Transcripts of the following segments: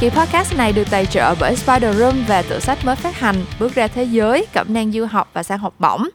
Kỳ podcast này được tài trợ bởi Spider Room và tựa sách mới phát hành Bước ra thế giới, cẩm nang du học và sang học bổng.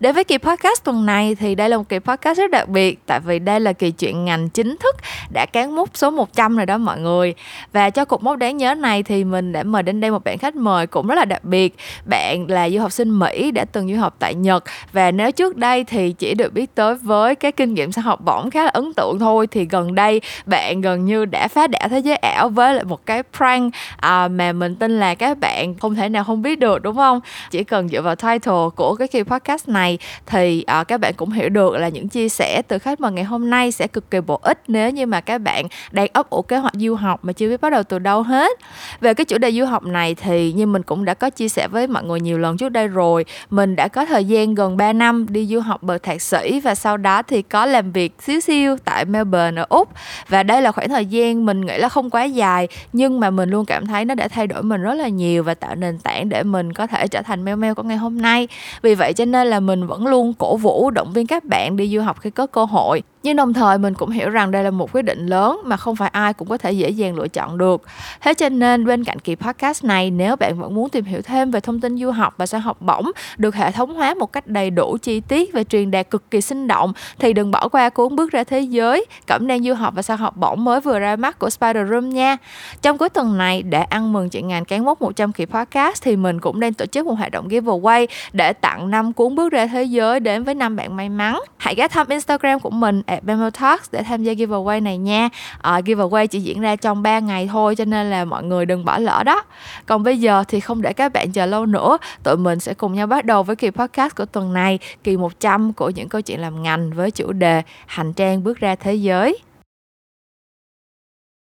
Đến với kỳ podcast tuần này thì đây là một kỳ podcast rất đặc biệt tại vì đây là kỳ chuyện ngành chính thức đã cán mốc số 100 rồi đó mọi người. Và cho cục mốc đáng nhớ này thì mình đã mời đến đây một bạn khách mời cũng rất là đặc biệt. Bạn là du học sinh Mỹ đã từng du học tại Nhật và nếu trước đây thì chỉ được biết tới với cái kinh nghiệm sang học bổng khá là ấn tượng thôi thì gần đây bạn gần như đã phá đảo thế giới ảo với lại một cái prank. À, mà mình tin là các bạn không thể nào không biết được đúng không? Chỉ cần dựa vào title của cái kỳ podcast này thì à, các bạn cũng hiểu được là những chia sẻ từ khách mời ngày hôm nay sẽ cực kỳ bổ ích nếu như mà các bạn đang ấp ủ kế hoạch du học mà chưa biết bắt đầu từ đâu hết. Về cái chủ đề du học này thì như mình cũng đã có chia sẻ với mọi người nhiều lần trước đây rồi mình đã có thời gian gần 3 năm đi du học bậc thạc sĩ và sau đó thì có làm việc xíu xiu tại Melbourne ở Úc. Và đây là khoảng thời gian mình nghĩ là không quá dài nhưng mà mình luôn cảm thấy nó đã thay đổi mình rất là nhiều và tạo nền tảng để mình có thể trở thành meo meo của ngày hôm nay. Vì vậy cho nên là mình vẫn luôn cổ vũ, động viên các bạn đi du học khi có cơ hội. Nhưng đồng thời mình cũng hiểu rằng đây là một quyết định lớn mà không phải ai cũng có thể dễ dàng lựa chọn được. Thế cho nên bên cạnh kỳ podcast này, nếu bạn vẫn muốn tìm hiểu thêm về thông tin du học và sao học bổng được hệ thống hóa một cách đầy đủ chi tiết và truyền đạt cực kỳ sinh động, thì đừng bỏ qua cuốn bước ra thế giới, cẩm nang du học và sao học bổng mới vừa ra mắt của Spider Room nha. Trong cuối tuần này để ăn mừng chuyện ngàn cán mốc 100 kỳ podcast thì mình cũng đang tổ chức một hoạt động giveaway để tặng 5 cuốn bước ra thế giới đến với năm bạn may mắn. Hãy ghé thăm Instagram của mình at Talks để tham gia giveaway này nha. À, giveaway chỉ diễn ra trong 3 ngày thôi cho nên là mọi người đừng bỏ lỡ đó. Còn bây giờ thì không để các bạn chờ lâu nữa tụi mình sẽ cùng nhau bắt đầu với kỳ podcast của tuần này kỳ 100 của những câu chuyện làm ngành với chủ đề hành trang bước ra thế giới.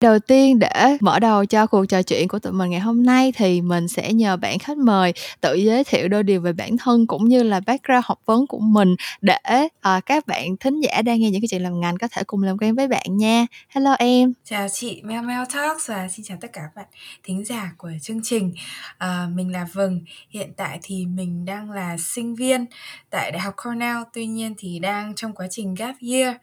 Đầu tiên để mở đầu cho cuộc trò chuyện của tụi mình ngày hôm nay thì mình sẽ nhờ bạn khách mời tự giới thiệu đôi điều về bản thân cũng như là background học vấn của mình để uh, các bạn thính giả đang nghe những cái chuyện làm ngành có thể cùng làm quen với bạn nha. Hello em. Chào chị Mel Mel Talks và xin chào tất cả các bạn thính giả của chương trình. Uh, mình là Vừng. Hiện tại thì mình đang là sinh viên tại Đại học Cornell. Tuy nhiên thì đang trong quá trình gap year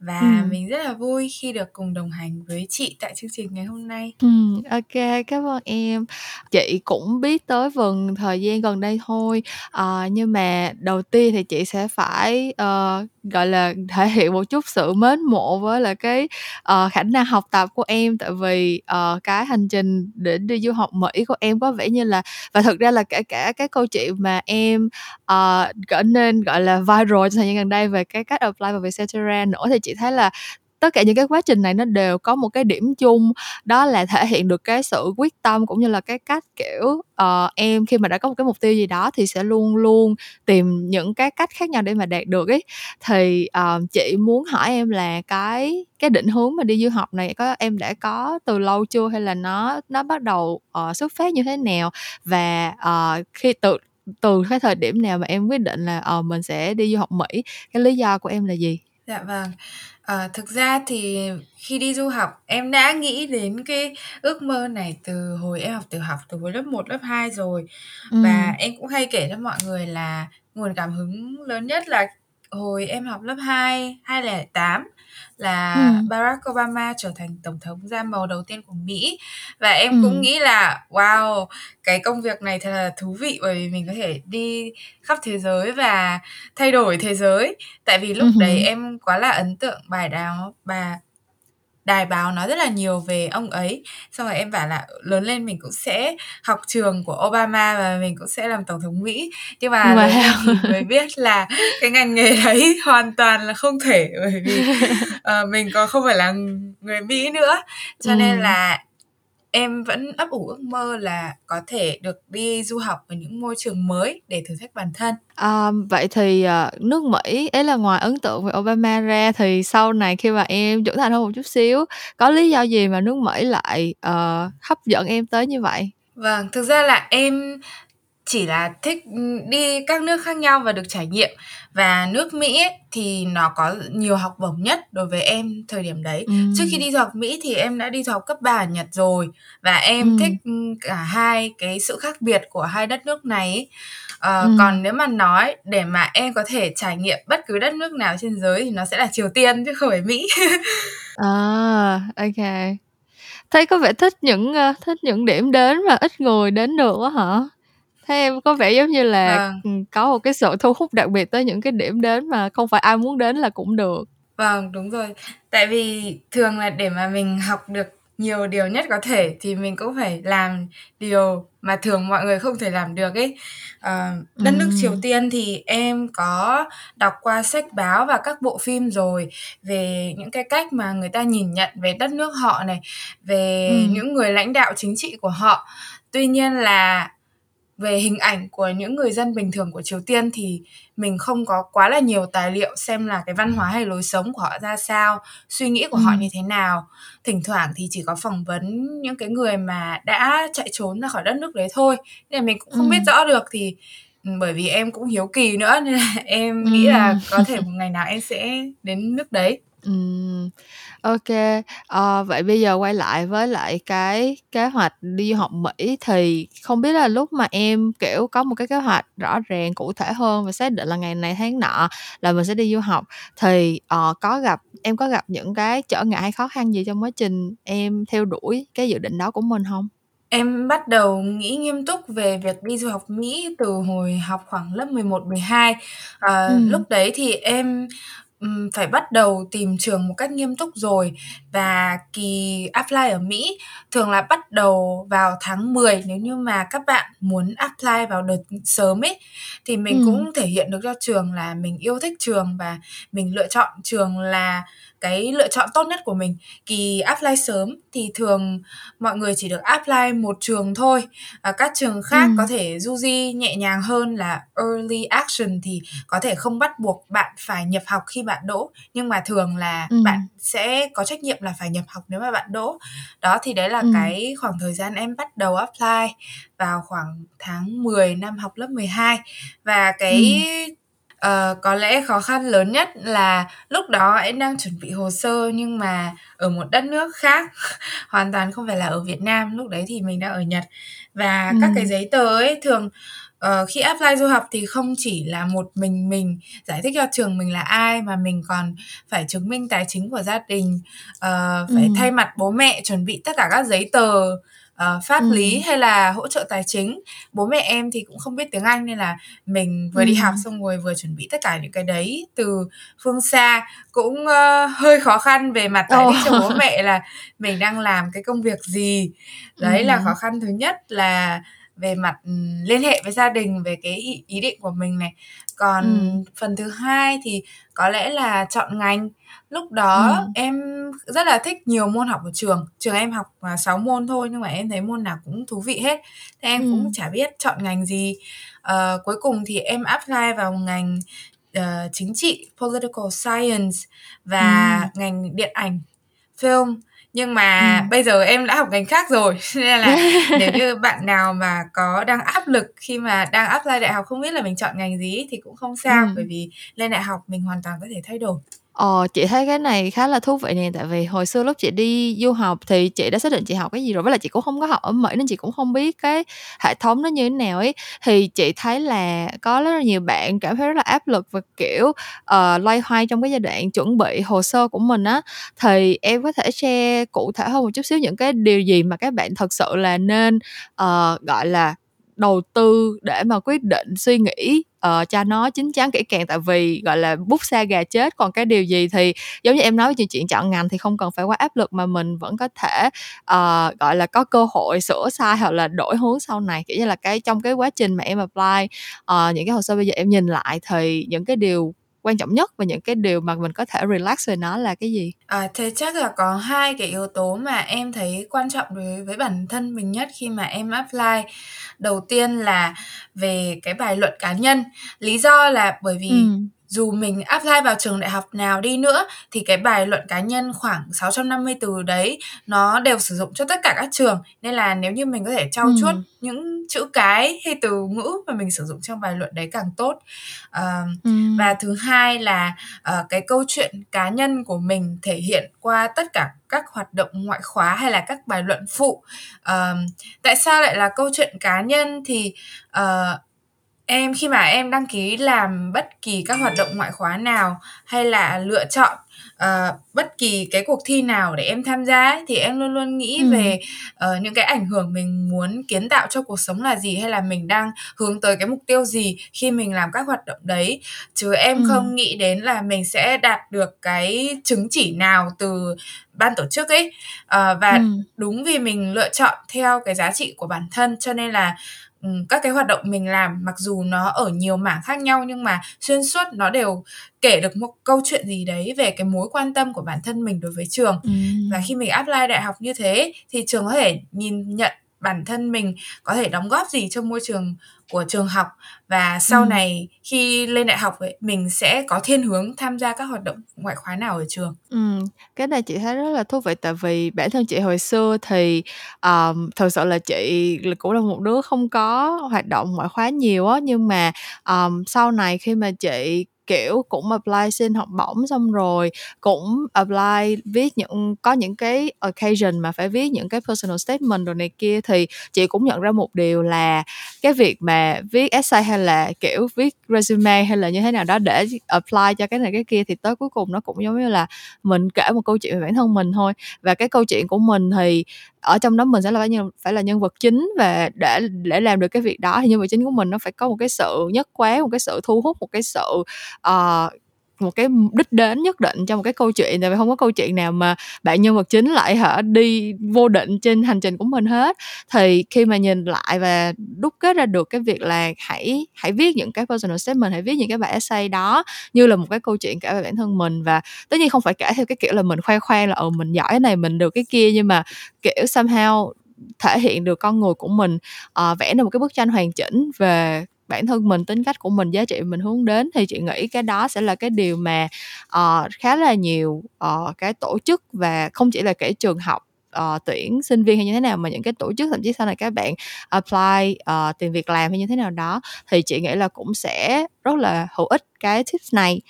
và ừ. mình rất là vui khi được cùng đồng hành với chị tại chương trình ngày hôm nay. Ừ, ok, cảm ơn em. Chị cũng biết tới Vân thời gian gần đây thôi. À, nhưng mà đầu tiên thì chị sẽ phải uh, gọi là thể hiện một chút sự mến mộ với là cái uh, khả năng học tập của em. Tại vì uh, cái hành trình để đi du học Mỹ của em có vẻ như là và thực ra là cả cả cái câu chuyện mà em uh, trở nên gọi là viral trong thời gian gần đây về cái cách apply vào Vietcetera nữa thì chị thấy là tất cả những cái quá trình này nó đều có một cái điểm chung đó là thể hiện được cái sự quyết tâm cũng như là cái cách kiểu uh, em khi mà đã có một cái mục tiêu gì đó thì sẽ luôn luôn tìm những cái cách khác nhau để mà đạt được ấy. Thì uh, chị muốn hỏi em là cái cái định hướng mà đi du học này có em đã có từ lâu chưa hay là nó nó bắt đầu uh, xuất phát như thế nào? Và uh, khi từ từ cái thời điểm nào mà em quyết định là uh, mình sẽ đi du học Mỹ? Cái lý do của em là gì? Dạ vâng. Ờ, thực ra thì khi đi du học em đã nghĩ đến cái ước mơ này từ hồi em học tiểu học từ hồi lớp 1, lớp 2 rồi. Và ừ. em cũng hay kể cho mọi người là nguồn cảm hứng lớn nhất là hồi em học lớp 2, 2008 là ừ. Barack Obama trở thành tổng thống da màu đầu tiên của Mỹ và em cũng nghĩ là wow cái công việc này thật là thú vị bởi vì mình có thể đi khắp thế giới và thay đổi thế giới tại vì lúc ừ. đấy em quá là ấn tượng bài đáo bà đài báo nói rất là nhiều về ông ấy xong rồi em bảo là lớn lên mình cũng sẽ học trường của Obama và mình cũng sẽ làm tổng thống Mỹ nhưng mà wow. mới biết là cái ngành nghề đấy hoàn toàn là không thể bởi vì uh, mình còn không phải là người Mỹ nữa cho ừ. nên là em vẫn ấp ủ ước mơ là có thể được đi du học ở những môi trường mới để thử thách bản thân. À, vậy thì uh, nước Mỹ ấy là ngoài ấn tượng về Obama ra thì sau này khi mà em trưởng thành hơn một chút xíu có lý do gì mà nước Mỹ lại uh, hấp dẫn em tới như vậy? Vâng, thực ra là em chỉ là thích đi các nước khác nhau và được trải nghiệm và nước Mỹ ấy, thì nó có nhiều học bổng nhất đối với em thời điểm đấy. Ừ. Trước khi đi du học Mỹ thì em đã đi du học cấp 3 ở Nhật rồi và em ừ. thích cả hai cái sự khác biệt của hai đất nước này. Ấy. uh, ừ. còn nếu mà nói để mà em có thể trải nghiệm bất cứ đất nước nào trên giới thì nó sẽ là Triều Tiên chứ không phải Mỹ à ok thấy có vẻ thích những uh, thích những điểm đến mà ít người đến được á hả thế em có vẻ giống như là vâng. có một cái sự thu hút đặc biệt tới những cái điểm đến mà không phải ai muốn đến là cũng được. Vâng đúng rồi. Tại vì thường là để mà mình học được nhiều điều nhất có thể thì mình cũng phải làm điều mà thường mọi người không thể làm được ấy. À, đất nước triều tiên thì em có đọc qua sách báo và các bộ phim rồi về những cái cách mà người ta nhìn nhận về đất nước họ này về ừ. những người lãnh đạo chính trị của họ. Tuy nhiên là về hình ảnh của những người dân bình thường của Triều Tiên thì mình không có quá là nhiều tài liệu xem là cái văn hóa hay lối sống của họ ra sao, suy nghĩ của ừ. họ như thế nào. Thỉnh thoảng thì chỉ có phỏng vấn những cái người mà đã chạy trốn ra khỏi đất nước đấy thôi. Nên mình cũng không ừ. biết rõ được thì ừ, bởi vì em cũng hiếu kỳ nữa nên là em ừ. nghĩ là có thể một ngày nào em sẽ đến nước đấy. Ừm, OK, ờ, vậy bây giờ quay lại với lại cái kế hoạch đi du học Mỹ thì không biết là lúc mà em, kiểu, có một cái kế hoạch rõ ràng, cụ thể hơn và xác định là ngày này tháng nọ là mình sẽ đi du học thì, ờ, có gặp em có gặp những cái trở ngại hay khó khăn gì trong quá trình em theo đuổi cái dự định đó của mình không Em bắt đầu nghĩ nghiêm túc về việc đi du học Mỹ từ hồi học khoảng lớp 11, 12. Ờ, Ừm. lúc đấy thì em phải bắt đầu tìm trường một cách nghiêm túc rồi và kỳ apply ở Mỹ thường là bắt đầu vào tháng 10 nếu như mà các bạn muốn apply vào đợt sớm ấy thì mình Ừm. cũng thể hiện được cho trường là mình yêu thích trường và mình lựa chọn trường là cái lựa chọn tốt nhất của mình. Kỳ apply sớm thì thường mọi người chỉ được apply một trường thôi. À, các trường khác Ừm. có thể du di nhẹ nhàng hơn là early action thì có thể không bắt buộc bạn phải nhập học khi bạn đỗ nhưng mà thường là Ừm. bạn sẽ có trách nhiệm là phải nhập học nếu mà bạn đỗ. Đó thì đấy là Ừm. cái khoảng thời gian em bắt đầu apply vào khoảng tháng 10 năm học lớp 12 và cái Ừm Ờ, có lẽ khó khăn lớn nhất là lúc đó em đang chuẩn bị hồ sơ nhưng mà ở một đất nước khác, hoàn toàn không phải là ở Việt Nam, lúc đấy thì mình đang ở Nhật. Và các cái giấy tờ ấy thường, ờ, khi apply du học thì không chỉ là một mình mình giải thích cho trường mình là ai mà mình còn phải chứng minh tài chính của gia đình, ờ, phải Ừm. thay mặt bố mẹ chuẩn bị tất cả các giấy tờ uh, pháp ừ. lý hay là hỗ trợ tài chính bố mẹ em thì cũng không biết tiếng anh nên là mình vừa ừ. đi học xong rồi vừa chuẩn bị tất cả những cái đấy từ phương xa cũng uh, hơi khó khăn về mặt giải thích oh. cho bố mẹ là mình đang làm cái công việc gì đấy ừ. là khó khăn thứ nhất là về mặt um, liên hệ với gia đình về cái ý, ý định của mình này còn ừ. phần thứ hai thì có lẽ là chọn ngành lúc đó ừ. em rất là thích nhiều môn học ở trường trường em học là 6 môn thôi nhưng mà em thấy môn nào cũng thú vị hết thế em ừ. cũng chả biết chọn ngành gì uh, cuối cùng thì em apply vào ngành uh, chính trị political science và ừ. ngành điện ảnh film nhưng mà ừ. bây giờ em đã học ngành khác rồi nên là nếu như bạn nào mà có đang áp lực khi mà đang apply đại học không biết là mình chọn ngành gì thì cũng không sao ừ. bởi vì lên đại học mình hoàn toàn có thể thay đổi Ờ, chị thấy cái này khá là thú vị nè, tại vì hồi xưa lúc chị đi du học thì chị đã xác định chị học cái gì rồi, với lại chị cũng không có học ở Mỹ nên chị cũng không biết cái hệ thống nó như thế nào ấy. Thì chị thấy là có rất là nhiều bạn cảm thấy rất là áp lực và, kiểu, ờ, loay hoay trong cái giai đoạn chuẩn bị hồ sơ của mình á, thì em có thể share cụ thể hơn một chút xíu những cái điều gì mà các bạn thật sự là nên, ờ, gọi là, đầu tư để mà quyết định suy nghĩ uh, cho nó chín chắn kỹ càng tại vì gọi là bút xa gà chết. Còn cái điều gì thì giống như em nói chuyện chuyện chọn ngành thì không cần phải quá áp lực mà mình vẫn có thể uh, gọi là có cơ hội sửa sai hoặc là đổi hướng sau này. Kiểu như là cái trong cái quá trình mà em apply uh, những cái hồ sơ bây giờ em nhìn lại thì những cái điều quan trọng nhất và những cái điều mà mình có thể relax về nó là cái gì? À, thế chắc là có hai cái yếu tố mà em thấy quan trọng đối với bản thân mình nhất khi mà em apply. Đầu tiên là về cái bài luận cá nhân. Lý do là bởi vì ừ dù mình apply vào trường đại học nào đi nữa thì cái bài luận cá nhân khoảng 650 từ đấy nó đều sử dụng cho tất cả các trường nên là nếu như mình có thể trau chuốt ừ. những chữ cái hay từ ngữ mà mình sử dụng trong bài luận đấy càng tốt uh, ừ. và thứ hai là uh, cái câu chuyện cá nhân của mình thể hiện qua tất cả các hoạt động ngoại khóa hay là các bài luận phụ uh, tại sao lại là câu chuyện cá nhân thì uh, Em khi mà em đăng ký làm bất kỳ các hoạt động ngoại khóa nào hay là lựa chọn, ờ, bất kỳ cái cuộc thi nào để em tham gia ấy, thì em luôn luôn nghĩ Ừm. về, ờ, những cái ảnh hưởng mình muốn kiến tạo cho cuộc sống là gì, hay là mình đang hướng tới cái mục tiêu gì khi mình làm các hoạt động đấy. Chứ em Ừm. không nghĩ đến là mình sẽ đạt được cái chứng chỉ nào từ ban tổ chức ấy. Ờ, và Ừm. đúng vì mình lựa chọn theo cái giá trị của bản thân cho nên là, các cái hoạt động mình làm mặc dù nó ở nhiều mảng khác nhau nhưng mà xuyên suốt nó đều kể được một câu chuyện gì đấy về cái mối quan tâm của bản thân mình đối với trường. Và Ừm. khi mình apply đại học như thế thì trường có thể nhìn nhận bản thân mình có thể đóng góp gì cho môi trường của trường học. Và sau Ừm. này khi lên đại học ấy, mình sẽ có thiên hướng tham gia các hoạt động ngoại khóa nào ở trường. Ừm, cái này chị thấy rất là thú vị tại vì bản thân chị hồi xưa thì, ờm, thực sự là chị là cũng là một đứa không có hoạt động ngoại khóa nhiều á, nhưng mà, ờm, sau này khi mà chị, kiểu, cũng apply xin học bổng xong rồi cũng apply viết những có những cái occasion mà phải viết những cái personal statement rồi này kia thì chị cũng nhận ra một điều là cái việc mà viết essay hay là, kiểu, viết resume hay là như thế nào đó để apply cho cái này cái kia thì tới cuối cùng nó cũng giống như là mình kể một câu chuyện về bản thân mình thôi. Và cái câu chuyện của mình thì ở trong đó mình sẽ là phải nhân phải là nhân vật chính và để để làm được cái việc đó thì nhân vật chính của mình nó phải có một cái sự nhất quán, một cái sự thu hút, một cái sự, uh, một cái đích đến nhất định trong một cái câu chuyện, tại vì không có câu chuyện nào mà bạn nhân vật chính lại hở đi vô định trên hành trình của mình hết. Thì khi mà nhìn lại và đúc kết ra được cái việc là hãy hãy viết những cái personal statement, hãy viết những cái bài essay đó như là một cái câu chuyện kể về bản thân mình và tất nhiên không phải kể theo cái kiểu là mình khoe khoang là, ừ, mình giỏi cái này, mình được cái kia nhưng mà, kiểu, somehow thể hiện được con người của mình, uh, vẽ nên một cái bức tranh hoàn chỉnh về bản thân mình, tính cách của mình, giá trị mình hướng đến thì chị nghĩ cái đó sẽ là cái điều mà, uh, khá là nhiều, uh, cái tổ chức và không chỉ là kể trường học, ờ, tuyển sinh viên hay như thế nào mà những cái tổ chức thậm chí sau này các bạn apply, ờ, tìm việc làm hay như thế nào đó thì chị nghĩ là cũng sẽ rất là hữu ích cái tips này.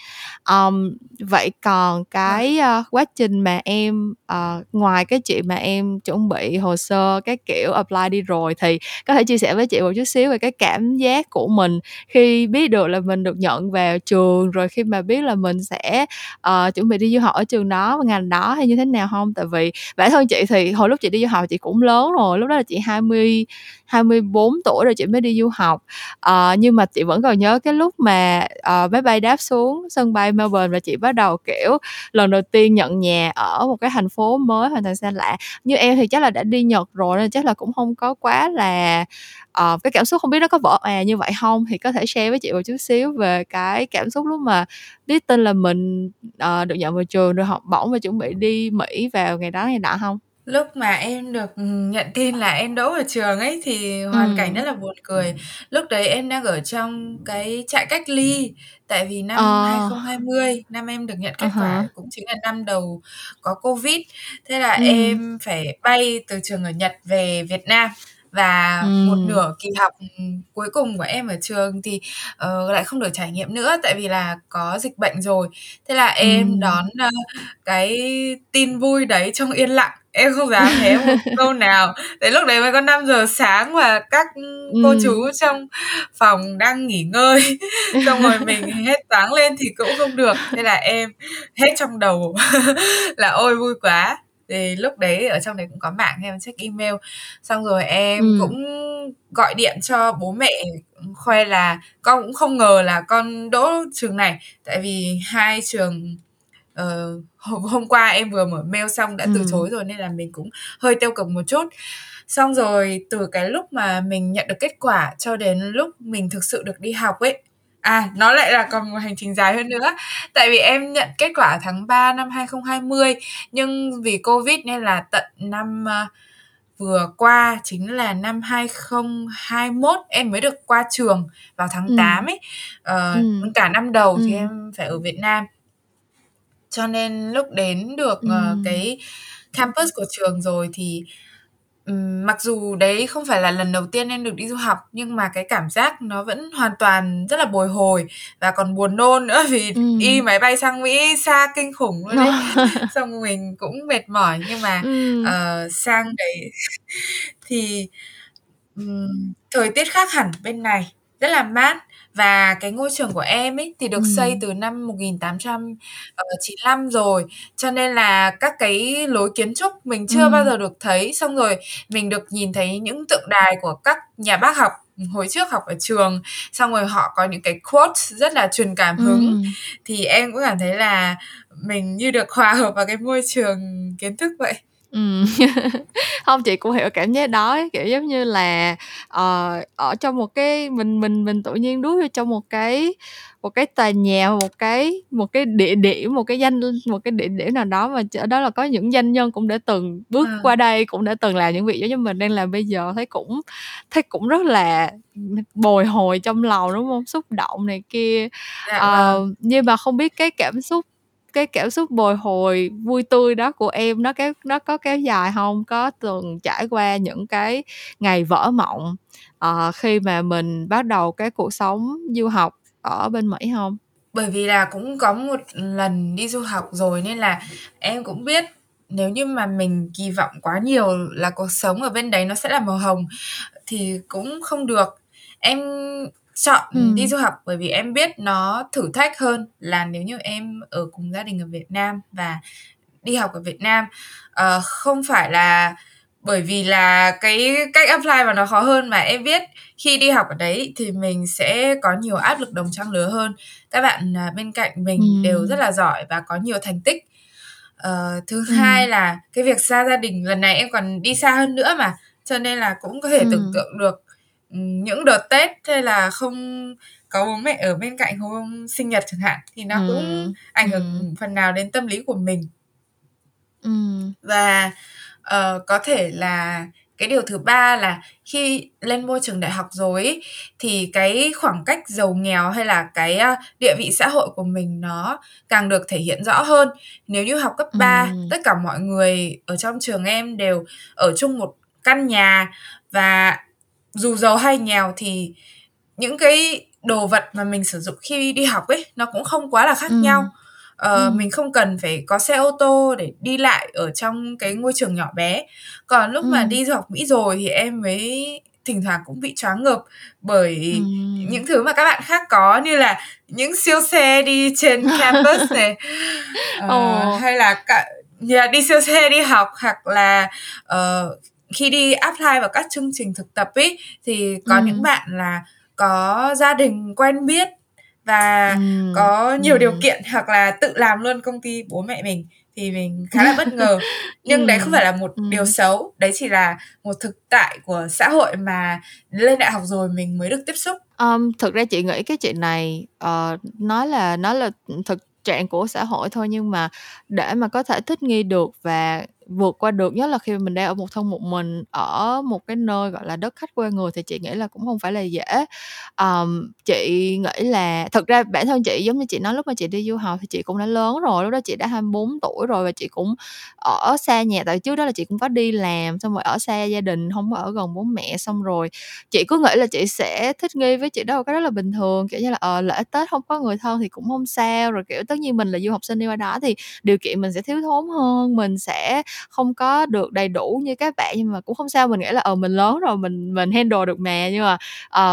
Ờm, vậy còn Vâng. cái, ơ, quá trình mà em, ờ, ngoài cái chuyện mà em chuẩn bị hồ sơ các kiểu, apply đi rồi thì có thể chia sẻ với chị một chút xíu về cái cảm giác của mình khi biết được là mình được nhận vào trường, rồi khi mà biết là mình sẽ, ờ, chuẩn bị đi du học ở trường đó, ngành đó hay như thế nào hông? Tại vì bản thân chị thì hồi lúc chị đi du học chị cũng lớn rồi, lúc đó là chị 20 24 tuổi rồi chị mới đi du học. à, nhưng mà chị vẫn còn nhớ cái lúc mà, ờ, máy bay đáp xuống sân bay Melbourne và chị bắt đầu, kiểu, lần đầu tiên nhận nhà ở một cái thành phố mới hoàn toàn xa lạ. Như em thì chắc là đã đi Nhật rồi nên chắc là cũng không có quá là ờ, cái cảm xúc không biết nó có vỡ à như vậy không Thì có thể share với chị một chút xíu về cái cảm xúc lúc mà biết tin là mình, uh, được nhận vào trường, được học bổng và chuẩn bị đi Mỹ vào ngày đó ngày nọ không Lúc mà em được, ừm, nhận tin là em đỗ vào trường ấy thì hoàn cảnh rất Ừm. là buồn cười. Lúc đấy em đang ở trong cái trại cách ly, tại vì năm Ờ. 2020, năm em được nhận À kết quả há. cũng chính là năm đầu có Covid. Thế là Ừm. em phải bay từ trường ở Nhật về Việt Nam và một Ừm. nửa kỳ học, ừm, cuối cùng của em ở trường thì, ờ, lại không được trải nghiệm nữa tại vì là có dịch bệnh rồi. Thế là em Ừm. đón, ơ, cái tin vui đấy trong yên lặng, em không dám hé một câu nào. Tại lúc đấy mới có 5:00 sáng và các cô chú Ừm. trong phòng đang nghỉ ngơi, xong rồi mình hét toáng lên thì cũng không được. Thế là em hét trong đầu là "Ôi, vui quá!" Thì lúc đấy ở trong đấy cũng có mạng em check email, xong rồi em Ừm. cũng gọi điện cho bố mẹ, khoe là con cũng không ngờ là con đỗ trường này, tại vì hai trường, ờ, hôm qua em vừa mở mail xong đã từ Ừm. chối rồi nên là mình cũng hơi tiêu cực một chút. Xong rồi từ cái lúc mà mình nhận được kết quả cho đến lúc mình thực sự được đi học ấy à, nó lại là còn một hành trình dài hơn nữa. Tại vì em nhận kết quả tháng 3 năm 2020 nhưng vì Covid nên là tận năm, ơ, vừa qua, chính là năm 2021 em mới được qua trường vào tháng Ừm. 8 ấy. Ờ, Ừm. cả năm đầu thì Ừm. em phải ở Việt Nam. Cho nên lúc đến được, Ừm. cái campus của trường rồi thì, mặc dù đấy không phải là lần đầu tiên em được đi du học nhưng mà cái cảm giác nó vẫn hoàn toàn rất là bồi hồi và còn buồn nôn nữa vì đi Ừm. máy bay sang Mỹ xa kinh khủng luôn ấy. Xong mình cũng mệt mỏi nhưng mà, Ừm. ờ, sang đấy thì, ừm, thời tiết khác hẳn bên này, rất là mát. Và cái ngôi trường của em ấy thì được xây từ năm 1895 rồi. Cho nên là các cái lối kiến trúc mình chưa bao giờ được thấy. Xong rồi mình được nhìn thấy những tượng đài của các nhà bác học hồi trước học ở trường. Xong rồi họ có những cái quote rất là truyền cảm hứng. Ừ. thì em cũng cảm thấy là mình như được hòa hợp vào cái môi trường kiến thức vậy Ừm. Hông, chị cũng hiểu cảm giác đó kiểu, giống như là, ờ, ở trong một cái mình mình mình tự nhiên đút vô trong một cái một cái tòa nhà, một cái một cái địa điểm, một cái danh một cái địa điểm nào đó mà ở đó là có những doanh nhân cũng đã từng bước Ờ. qua đây, cũng đã từng làm những việc giống như mình đang làm bây giờ, thấy cũng thấy cũng rất là, bồi hồi trong lòng, đúng hông? Xúc động này kia. Ờ, vâng. nhưng mà không biết cái cảm xúc cái cảm xúc bồi hồi vui tươi đó của em nó kéo nó có kéo dài không? Có từng trải qua những cái ngày vỡ mộng uh, khi mà mình bắt đầu cái cuộc sống du học ở bên Mỹ không? Bởi vì là cũng có một lần đi du học rồi nên là em cũng biết nếu như mà mình kỳ vọng quá nhiều là cuộc sống ở bên đấy nó sẽ là màu hồng thì cũng không được. Em chọn ừ. đi du học bởi vì em biết nó thử thách hơn là nếu như em ở cùng gia đình ở Việt Nam và đi học ở Việt Nam uh, không phải là bởi vì là cái cách apply vào nó khó hơn mà em biết khi đi học ở đấy thì mình sẽ có nhiều áp lực đồng trang lứa hơn các bạn à, bên cạnh mình ừ. đều rất là giỏi và có nhiều thành tích uh, thứ ừ. hai là cái việc xa gia đình lần này em còn đi xa hơn nữa mà cho nên là cũng có thể ừ. tưởng tượng được những đợt Tết hay là không có bố mẹ ở bên cạnh hôm sinh nhật chẳng hạn thì nó cũng ừ. ảnh hưởng Ừm. phần nào đến tâm lý của mình. Ừm. Và, ờ, có thể là cái điều thứ ba là khi lên môi trường đại học rồi thì cái khoảng cách giàu nghèo hay là cái, a, địa vị xã hội của mình nó càng được thể hiện rõ hơn. Nếu như học cấp 3, Ừm. tất cả mọi người ở trong trường em đều ở chung một căn nhà và dù giàu hay nghèo thì những cái đồ vật mà mình sử dụng khi đi học ấy nó cũng không quá là khác ừ. nhau ờ, ừ. mình không cần phải có xe ô tô để đi lại ở trong cái ngôi trường nhỏ bé còn lúc ừ. mà đi du học mỹ rồi thì em mới thỉnh thoảng cũng bị choáng ngợp bởi ừ. những thứ mà các bạn khác có như là những siêu xe đi trên campus này uh, hay là cả yeah, đi siêu xe đi học hoặc là uh, khi đi apply vào các chương trình thực tập ấy thì có ừ. những bạn là có gia đình quen biết và ừ. có nhiều ừ. điều kiện hoặc là tự làm luôn công ty bố mẹ mình thì mình khá là bất ngờ nhưng ừ. đấy không phải là một ừ. điều xấu đấy chỉ là một thực tại của xã hội mà lên đại học rồi mình mới được tiếp xúc um, thực ra chị nghĩ cái chuyện này uh, nói là nói là thực trạng của xã hội thôi nhưng mà để mà có thể thích nghi được và vượt qua được nhất là khi mình đang ở một thân một mình ở một cái nơi gọi là đất khách quê người thì chị nghĩ là cũng không phải là dễ. Um, chị nghĩ là thực ra bản thân chị giống như chị nói lúc mà chị đi du học thì chị cũng đã lớn rồi lúc đó chị đã 24 tuổi rồi và chị cũng ở xa nhà tại trước đó là chị cũng có đi làm xong rồi ở xa gia đình không có ở gần bố mẹ xong rồi chị cứ nghĩ là chị sẽ thích nghi với chị đó cái rất là bình thường kiểu như là ờ lễ tết không có người thân thì cũng không sao rồi kiểu tất nhiên mình là du học sinh đi qua đó thì điều kiện mình sẽ thiếu thốn hơn mình sẽ không có được đầy đủ như các bạn nhưng mà cũng không sao. Mình nghĩ là ờ mình lớn rồi mình mình handle được mà. Nhưng mà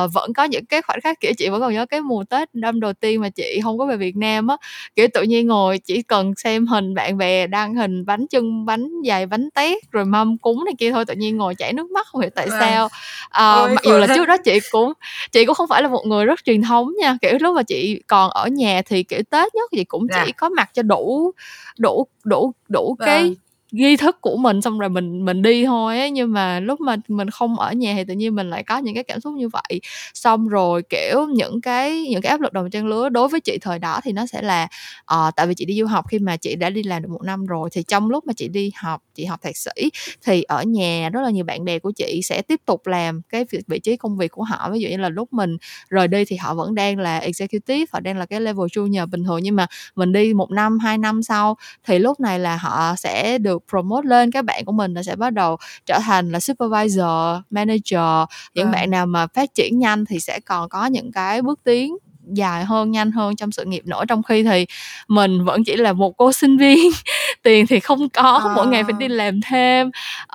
uh, vẫn có những cái khoảnh khắc kiểu chị vẫn còn nhớ cái mùa tết năm đầu tiên mà chị không có về việt nam á. Kiểu tự nhiên ngồi chỉ cần xem hình bạn bè đăng hình bánh trưng bánh dày bánh tét rồi mâm cúng này kia thôi tự nhiên ngồi chảy nước mắt không hiểu tại sao. Uh, mặc dù là trước đó chị cũng chị cũng không phải là một người rất truyền thống nha. Kiểu lúc mà chị còn ở nhà thì kiểu tết nhất chị cũng chỉ dạ. có mặt cho đủ đủ đủ đủ vâng. cái nghi thức của mình xong rồi mình mình đi thôi ấy nhưng mà lúc mà mình không ở nhà thì tự nhiên mình lại có những cái cảm xúc như vậy. Xong rồi kiểu những cái những cái áp lực đồng trang lứa đối với chị thời đó thì nó sẽ là uh, tại vì chị đi du học khi mà chị đã đi làm được một năm rồi thì trong lúc mà chị đi học chị học thạc sĩ thì ở nhà rất là nhiều bạn bè của chị sẽ tiếp tục làm cái vị trí công việc của họ. Ví dụ như là lúc mình rời đi thì họ vẫn đang là executive họ đang là cái level junior bình thường. Nhưng mà mình đi một năm hai năm sau thì lúc này là họ sẽ được promote lên các bạn của mình là sẽ bắt đầu trở thành là supervisor manager những à. bạn nào mà phát triển nhanh thì sẽ còn có những cái bước tiến dài hơn nhanh hơn trong sự nghiệp nữa trong khi thì mình vẫn chỉ là một cô sinh viên tiền thì không có à. mỗi ngày phải đi làm thêm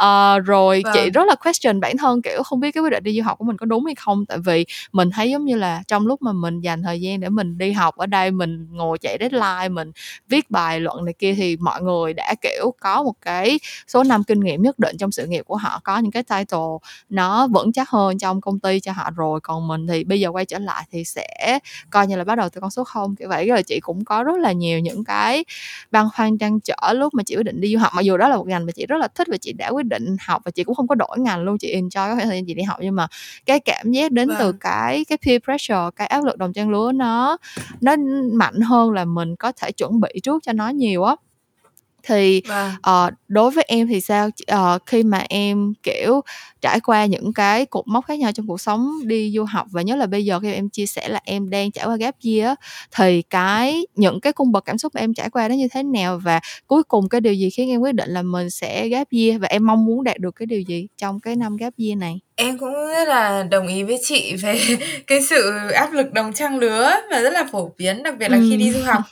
uh, rồi vâng. chị rất là question bản thân kiểu không biết cái quyết định đi du học của mình có đúng hay không tại vì mình thấy giống như là trong lúc mà mình dành thời gian để mình đi học ở đây mình ngồi chạy deadline mình viết bài luận này kia thì mọi người đã kiểu có một cái số năm kinh nghiệm nhất định trong sự nghiệp của họ có những cái title nó vững chắc hơn trong công ty cho họ rồi còn mình thì bây giờ quay trở lại thì sẽ coi như là bắt đầu từ con số không kiểu vậy. Rồi chị cũng có rất là nhiều những cái băn khoăn trăn trở lúc mà chị quyết định đi du học. Mặc dù đó là một ngành mà chị rất là thích và chị đã quyết định học và chị cũng không có đổi ngành luôn chị enjoy cái thời gian chị đi học. Nhưng mà cái cảm giác đến vâng. từ cái cái peer pressure cái áp lực đồng trang lứa nó nó mạnh hơn là mình có thể chuẩn bị trước cho nó nhiều á thì uh, đối với em thì sao? Uh, khi mà em kiểu trải qua những cái cột mốc khác nhau trong cuộc sống đi du học và nhớ là bây giờ khi em chia sẻ là em đang trải qua gap year thì cái những cái cung bậc cảm xúc mà em trải qua nó như thế nào và cuối cùng cái điều gì khiến em quyết định là mình sẽ gap year và em mong muốn đạt được cái điều gì trong cái năm gap year này? Em cũng rất là đồng ý với chị về cái sự áp lực đồng trang lứa và rất là phổ biến đặc biệt là khi đi du học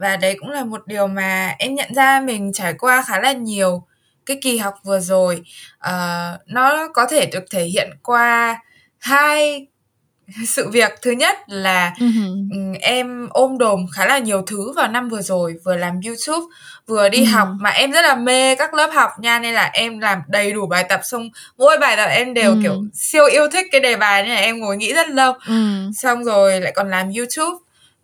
và đấy cũng là một điều mà em nhận ra mình trải qua khá là nhiều cái kỳ học vừa rồi. Uh, nó có thể được thể hiện qua hai sự việc. Thứ nhất là uh-huh. em ôm đồm khá là nhiều thứ vào năm vừa rồi vừa làm youtube vừa đi uh-huh. học mà em rất là mê các lớp học nha nên là em làm đầy đủ bài tập xong mỗi bài tập em đều kiểu siêu yêu thích cái đề bài nên là em ngồi nghĩ rất lâu. Xong rồi lại còn làm youtube.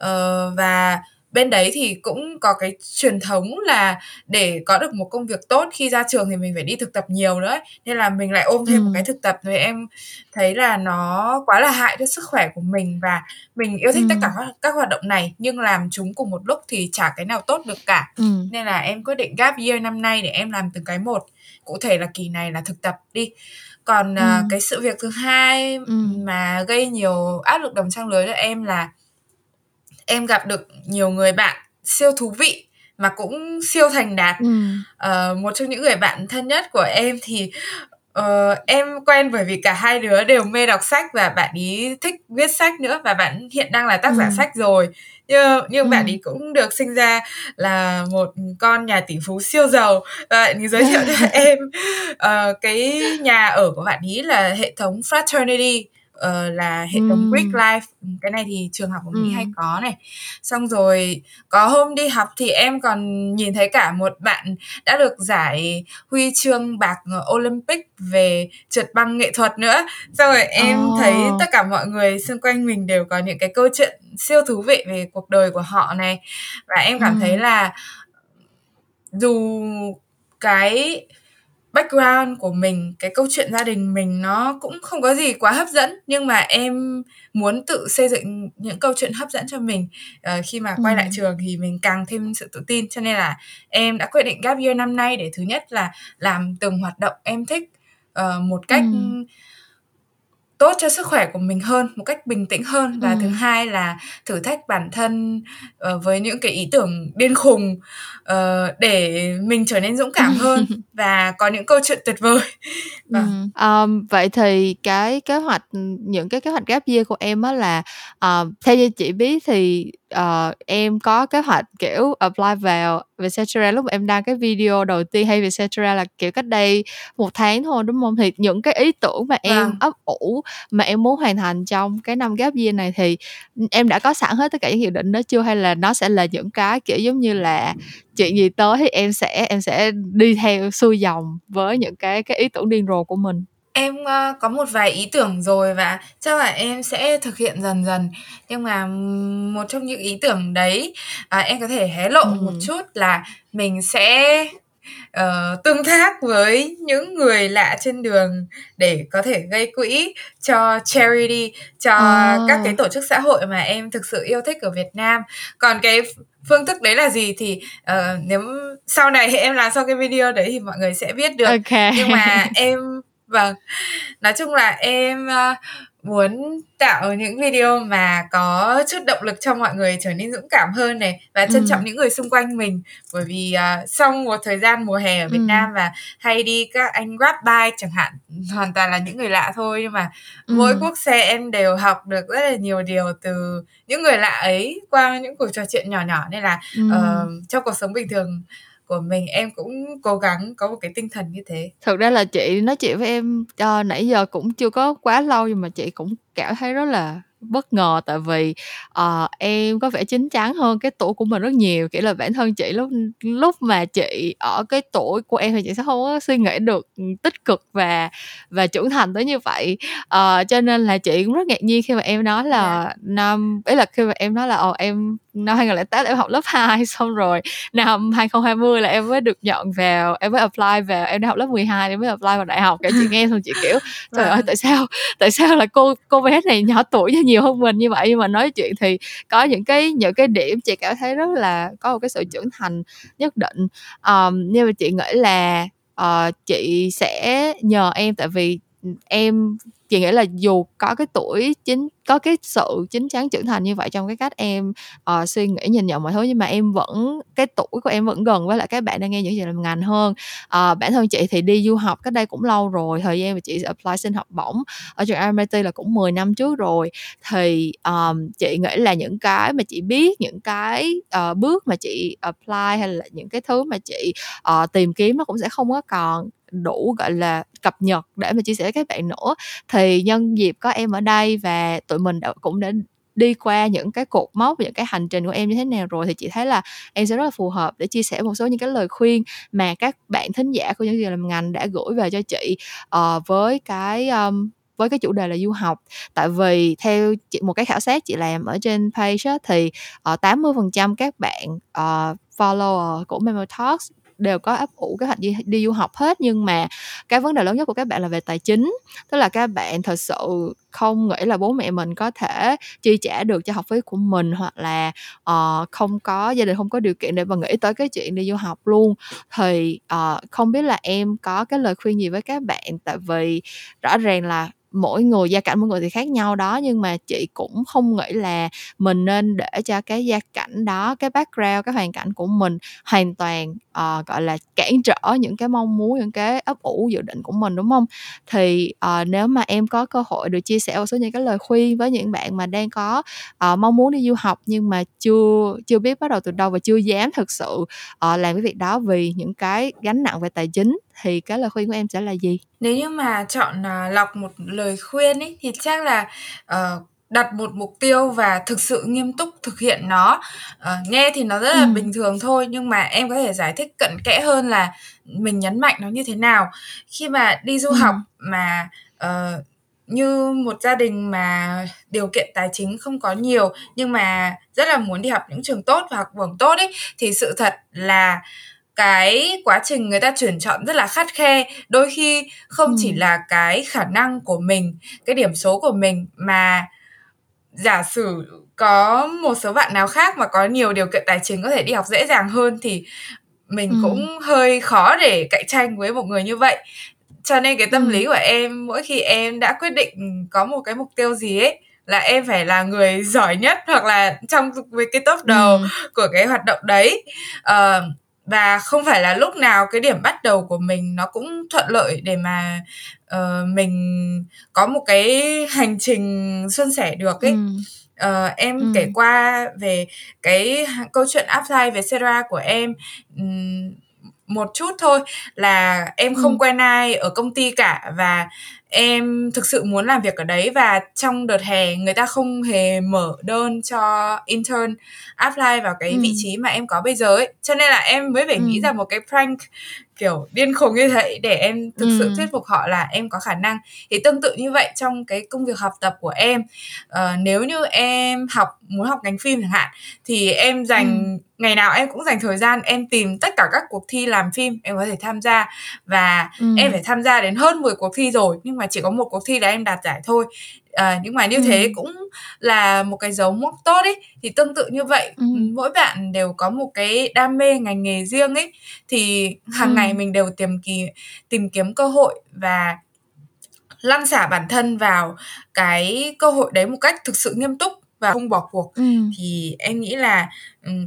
Uh, và bên đấy thì cũng có cái truyền thống là để có được một công việc tốt khi ra trường thì mình phải đi thực tập nhiều nữa ấy. nên là mình lại ôm thêm ừ. một cái thực tập rồi em thấy là nó quá là hại cho sức khỏe của mình và mình yêu thích ừ. tất cả các hoạt động này nhưng làm chúng cùng một lúc thì chả cái nào tốt được cả ừ. nên là em quyết định gap year năm nay để em làm từng cái một cụ thể là kỳ này là thực tập đi còn ừ. uh, cái sự việc thứ hai ừ. mà gây nhiều áp lực đồng trang lưới cho em là em gặp được nhiều người bạn siêu thú vị mà cũng siêu thành đạt ừ. uh, một trong những người bạn thân nhất của em thì uh, em quen bởi vì cả hai đứa đều mê đọc sách và bạn ý thích viết sách nữa và bạn hiện đang là tác giả ừ. sách rồi nhưng nhưng ừ. bạn ấy cũng được sinh ra là một con nhà tỷ phú siêu giàu và bạn ấy giới thiệu cho em uh, cái nhà ở của bạn ấy là hệ thống fraternity uh, là hệ thống uhm. Greek Life cái này thì trường học của mình uhm. hay có này xong rồi có hôm đi học thì em còn nhìn thấy cả một bạn đã được giải huy chương bạc Olympic về trượt băng nghệ thuật nữa xong rồi em oh. thấy tất cả mọi người xung quanh mình đều có những cái câu chuyện siêu thú vị về cuộc đời của họ này và em cảm uhm. thấy là dù cái background của mình cái câu chuyện gia đình mình nó cũng không có gì quá hấp dẫn. Nhưng mà em muốn tự xây dựng những câu chuyện hấp dẫn cho mình. Uh, khi mà quay ừ. lại trường thì mình càng thêm sự tự tin. Cho nên là em đã quyết định gap year năm nay để thứ nhất là làm từng hoạt động em thích uh, một cách ừ tốt cho sức khỏe của mình hơn một cách bình tĩnh hơn và ừ. thứ hai là thử thách bản thân uh, với những cái ý tưởng điên khùng uh, để mình trở nên dũng cảm hơn và có những câu chuyện tuyệt vời ừ. um, vậy thì cái kế hoạch những cái kế hoạch gap year của em á là uh, theo như chị biết thì uh, em có kế hoạch kiểu apply vào Vietcetera lúc mà em đăng cái video đầu tiên hay Vietcetera là kiểu cách đây một tháng thôi đúng không? Thì những cái ý tưởng mà em ấp ủ mà em muốn hoàn thành trong cái năm gap year này thì em đã có sẵn hết tất cả những dự định đó chưa? Hay là nó sẽ là những cái kiểu giống như là chuyện gì tới thì em sẽ em sẽ đi theo xuôi dòng với những cái cái ý tưởng điên rồ của mình Em, ơ, có một vài ý tưởng rồi và chắc là em sẽ thực hiện dần dần. Nhưng mà, một trong những ý tưởng đấy, à, em có thể hé lộ một chút là mình sẽ, ờ, tương tác với những người lạ trên đường để có thể gây quỹ cho charity, cho các cái tổ chức xã hội mà em thực sự yêu thích ở Việt Nam. Còn cái phương thức đấy là gì thì, ờ, nếu sau này em làm xong cái video đấy thì mọi người sẽ biết được. Ô Nhưng mà em Vâng, nói chung là em, ơ, muốn tạo những video mà có chút động lực cho mọi người trở nên dũng cảm hơn này và trân trọng những người xung quanh mình. Bởi vì, à, sau một thời gian mùa hè ở Việt Ừm. Nam và hay đi các anh Grab bike chẳng hạn, hoàn toàn là những người lạ thôi nhưng mà mỗi Ừm. cuốc xe em đều học được rất là nhiều điều từ những người lạ ấy qua những cuộc trò chuyện nhỏ nhỏ nên là, ờ, trong cuộc sống bình thường của mình em cũng cố gắng có một cái tinh thần như thế thực ra là chị nói chuyện với em uh, nãy giờ cũng chưa có quá lâu nhưng mà chị cũng cảm thấy rất là bất ngờ tại vì uh, em có vẻ chín chắn hơn cái tuổi của mình rất nhiều kiểu là bản thân chị lúc lúc mà chị ở cái tuổi của em thì chị sẽ không có suy nghĩ được tích cực và và trưởng thành tới như vậy uh, cho nên là chị cũng rất ngạc nhiên khi mà em nói là yeah. Dạ. năm ấy là khi mà em nói là ồ em năm 2008 em học lớp 2 xong rồi năm 2020 là em mới được nhận vào em mới apply vào em đã học lớp 12 em mới apply vào đại học. Cả chị nghe xong chị kiểu trời ơi tại sao tại sao là cô cô bé này nhỏ tuổi nhiều hơn mình như vậy? Nhưng mà nói chuyện thì có những cái những cái điểm chị cảm thấy rất là có một cái sự trưởng thành nhất định. Um, nhưng mà chị nghĩ là uh, chị sẽ nhờ em tại vì em chị nghĩ là dù có cái tuổi chính có cái sự chính chắn trưởng thành như vậy trong cái cách em uh, suy nghĩ nhìn nhận mọi thứ nhưng mà em vẫn cái tuổi của em vẫn gần với lại các bạn đang nghe những gì làm ngành hơn. Uh, bản thân chị thì đi du học cách đây cũng lâu rồi thời gian mà chị apply xin học bổng ở trường MIT là cũng 10 năm trước rồi. Thì um, chị nghĩ là những cái mà chị biết những cái uh, bước mà chị apply hay là những cái thứ mà chị uh, tìm kiếm nó cũng sẽ không có còn đủ gọi là cập nhật để mà chia sẻ với các bạn nữa. Thì nhân dịp có em ở đây và tụi mình đã, cũng đã đi qua những cái cột mốc những cái hành trình của em như thế nào rồi thì chị thấy là em sẽ rất là phù hợp để chia sẻ một số những cái lời khuyên mà các bạn thính giả của những gì làm ngành đã gửi về cho chị uh, với cái um, với cái chủ đề là du học. Tại vì theo chị, một cái khảo sát chị làm ở trên page á, thì ờ, uh, 80% các bạn uh, follower của Memo Talks đều có ấp ủ kế hoạch đi, đi du học hết. Nhưng mà cái vấn đề lớn nhất của các bạn là về tài chính. Tức là các bạn thật sự không nghĩ là bố mẹ mình có thể chi trả được cho học phí của mình hoặc là uh, không có gia đình không có điều kiện để mà nghĩ tới cái chuyện đi du học luôn. Thì uh, không biết là em có cái lời khuyên gì với các bạn? Tại vì rõ ràng là mỗi người gia cảnh mỗi người thì khác nhau đó nhưng mà chị cũng không nghĩ là mình nên để cho cái gia cảnh đó cái background cái hoàn cảnh của mình hoàn toàn uh, gọi là cản trở những cái mong muốn những cái ấp ủ dự định của mình đúng không? Thì uh, nếu mà em có cơ hội được chia sẻ một số những cái lời khuyên với những bạn mà đang có uh, mong muốn đi du học nhưng mà chưa chưa biết bắt đầu từ đâu và chưa dám thực sự uh, làm cái việc đó vì những cái gánh nặng về tài chính thì cái lời khuyên của em sẽ là gì nếu như mà chọn uh, lọc một lời khuyên ấy thì chắc là uh, đặt một mục tiêu và thực sự nghiêm túc thực hiện nó uh, nghe thì nó rất là ừ. bình thường thôi nhưng mà em có thể giải thích cận kẽ hơn là mình nhấn mạnh nó như thế nào khi mà đi du ừ. học mà uh, như một gia đình mà điều kiện tài chính không có nhiều nhưng mà rất là muốn đi học những trường tốt và học bổng tốt ấy thì sự thật là cái quá trình người ta tuyển chọn rất là khắt khe đôi khi không ừ. chỉ là cái khả năng của mình cái điểm số của mình mà giả sử có một số bạn nào khác mà có nhiều điều kiện tài chính có thể đi học dễ dàng hơn thì mình ừ. cũng hơi khó để cạnh tranh với một người như vậy cho nên cái tâm ừ. lý của em mỗi khi em đã quyết định có một cái mục tiêu gì ấy là em phải là người giỏi nhất hoặc là trong với cái top đầu ừ. của cái hoạt động đấy uh, và không phải là lúc nào cái điểm bắt đầu của mình nó cũng thuận lợi để mà uh, mình có một cái hành trình suôn sẻ được ấy ừ. Uh, em ừ. kể qua về cái câu chuyện apply về Sera của em um, một chút thôi là em không ừ. quen ai ở công ty cả và em thực sự muốn làm việc ở đấy và trong đợt hè người ta không hề mở đơn cho intern apply vào cái ừ. vị trí mà em có bây giờ ấy cho nên là em mới phải ừ. nghĩ ra một cái prank kiểu điên khùng như thế để em thực ừ. sự thuyết phục họ là em có khả năng thì tương tự như vậy trong cái công việc học tập của em uh, nếu như em học muốn học ngành phim chẳng hạn thì em dành ừ. ngày nào em cũng dành thời gian em tìm tất cả các cuộc thi làm phim em có thể tham gia và ừ. em phải tham gia đến hơn 10 cuộc thi rồi nhưng mà chỉ có một cuộc thi là em đạt giải thôi à, nhưng mà như ừ. thế cũng là một cái dấu mốc tốt ấy thì tương tự như vậy ừ. mỗi bạn đều có một cái đam mê ngành nghề riêng ấy thì hàng ừ. ngày mình đều tìm kỳ tìm kiếm cơ hội và lăn xả bản thân vào cái cơ hội đấy một cách thực sự nghiêm túc và không bỏ cuộc ừ. thì em nghĩ là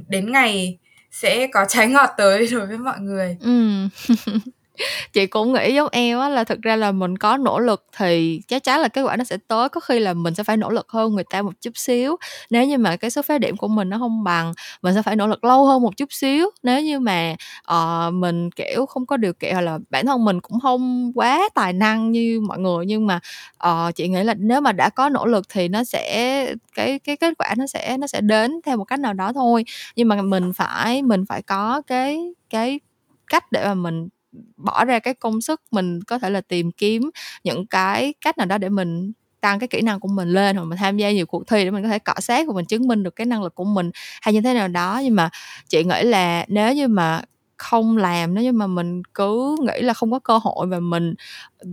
đến ngày sẽ có trái ngọt tới đối với mọi người ừ. chị cũng nghĩ giống em á là thực ra là mình có nỗ lực thì chắc chắn là kết quả nó sẽ tới. Có khi là mình sẽ phải nỗ lực hơn người ta một chút xíu. Nếu như mà cái số phát điểm của mình nó không bằng mình sẽ phải nỗ lực lâu hơn một chút xíu. Nếu như mà uh, mình kiểu không có điều kiện hoặc là bản thân mình cũng không quá tài năng như mọi người nhưng mà uh, chị nghĩ là nếu mà đã có nỗ lực thì nó sẽ cái cái kết quả nó sẽ nó sẽ đến theo một cách nào đó thôi. Nhưng mà mình phải mình phải có cái cái cách để mà mình bỏ ra cái công sức mình có thể là tìm kiếm những cái cách nào đó để mình tăng cái kỹ năng của mình lên hoặc mình tham gia nhiều cuộc thi để mình có thể cọ sát và mình chứng minh được cái năng lực của mình hay như thế nào đó. Nhưng mà chị nghĩ là nếu như mà không làm, nếu như mà mình cứ nghĩ là không có cơ hội và mình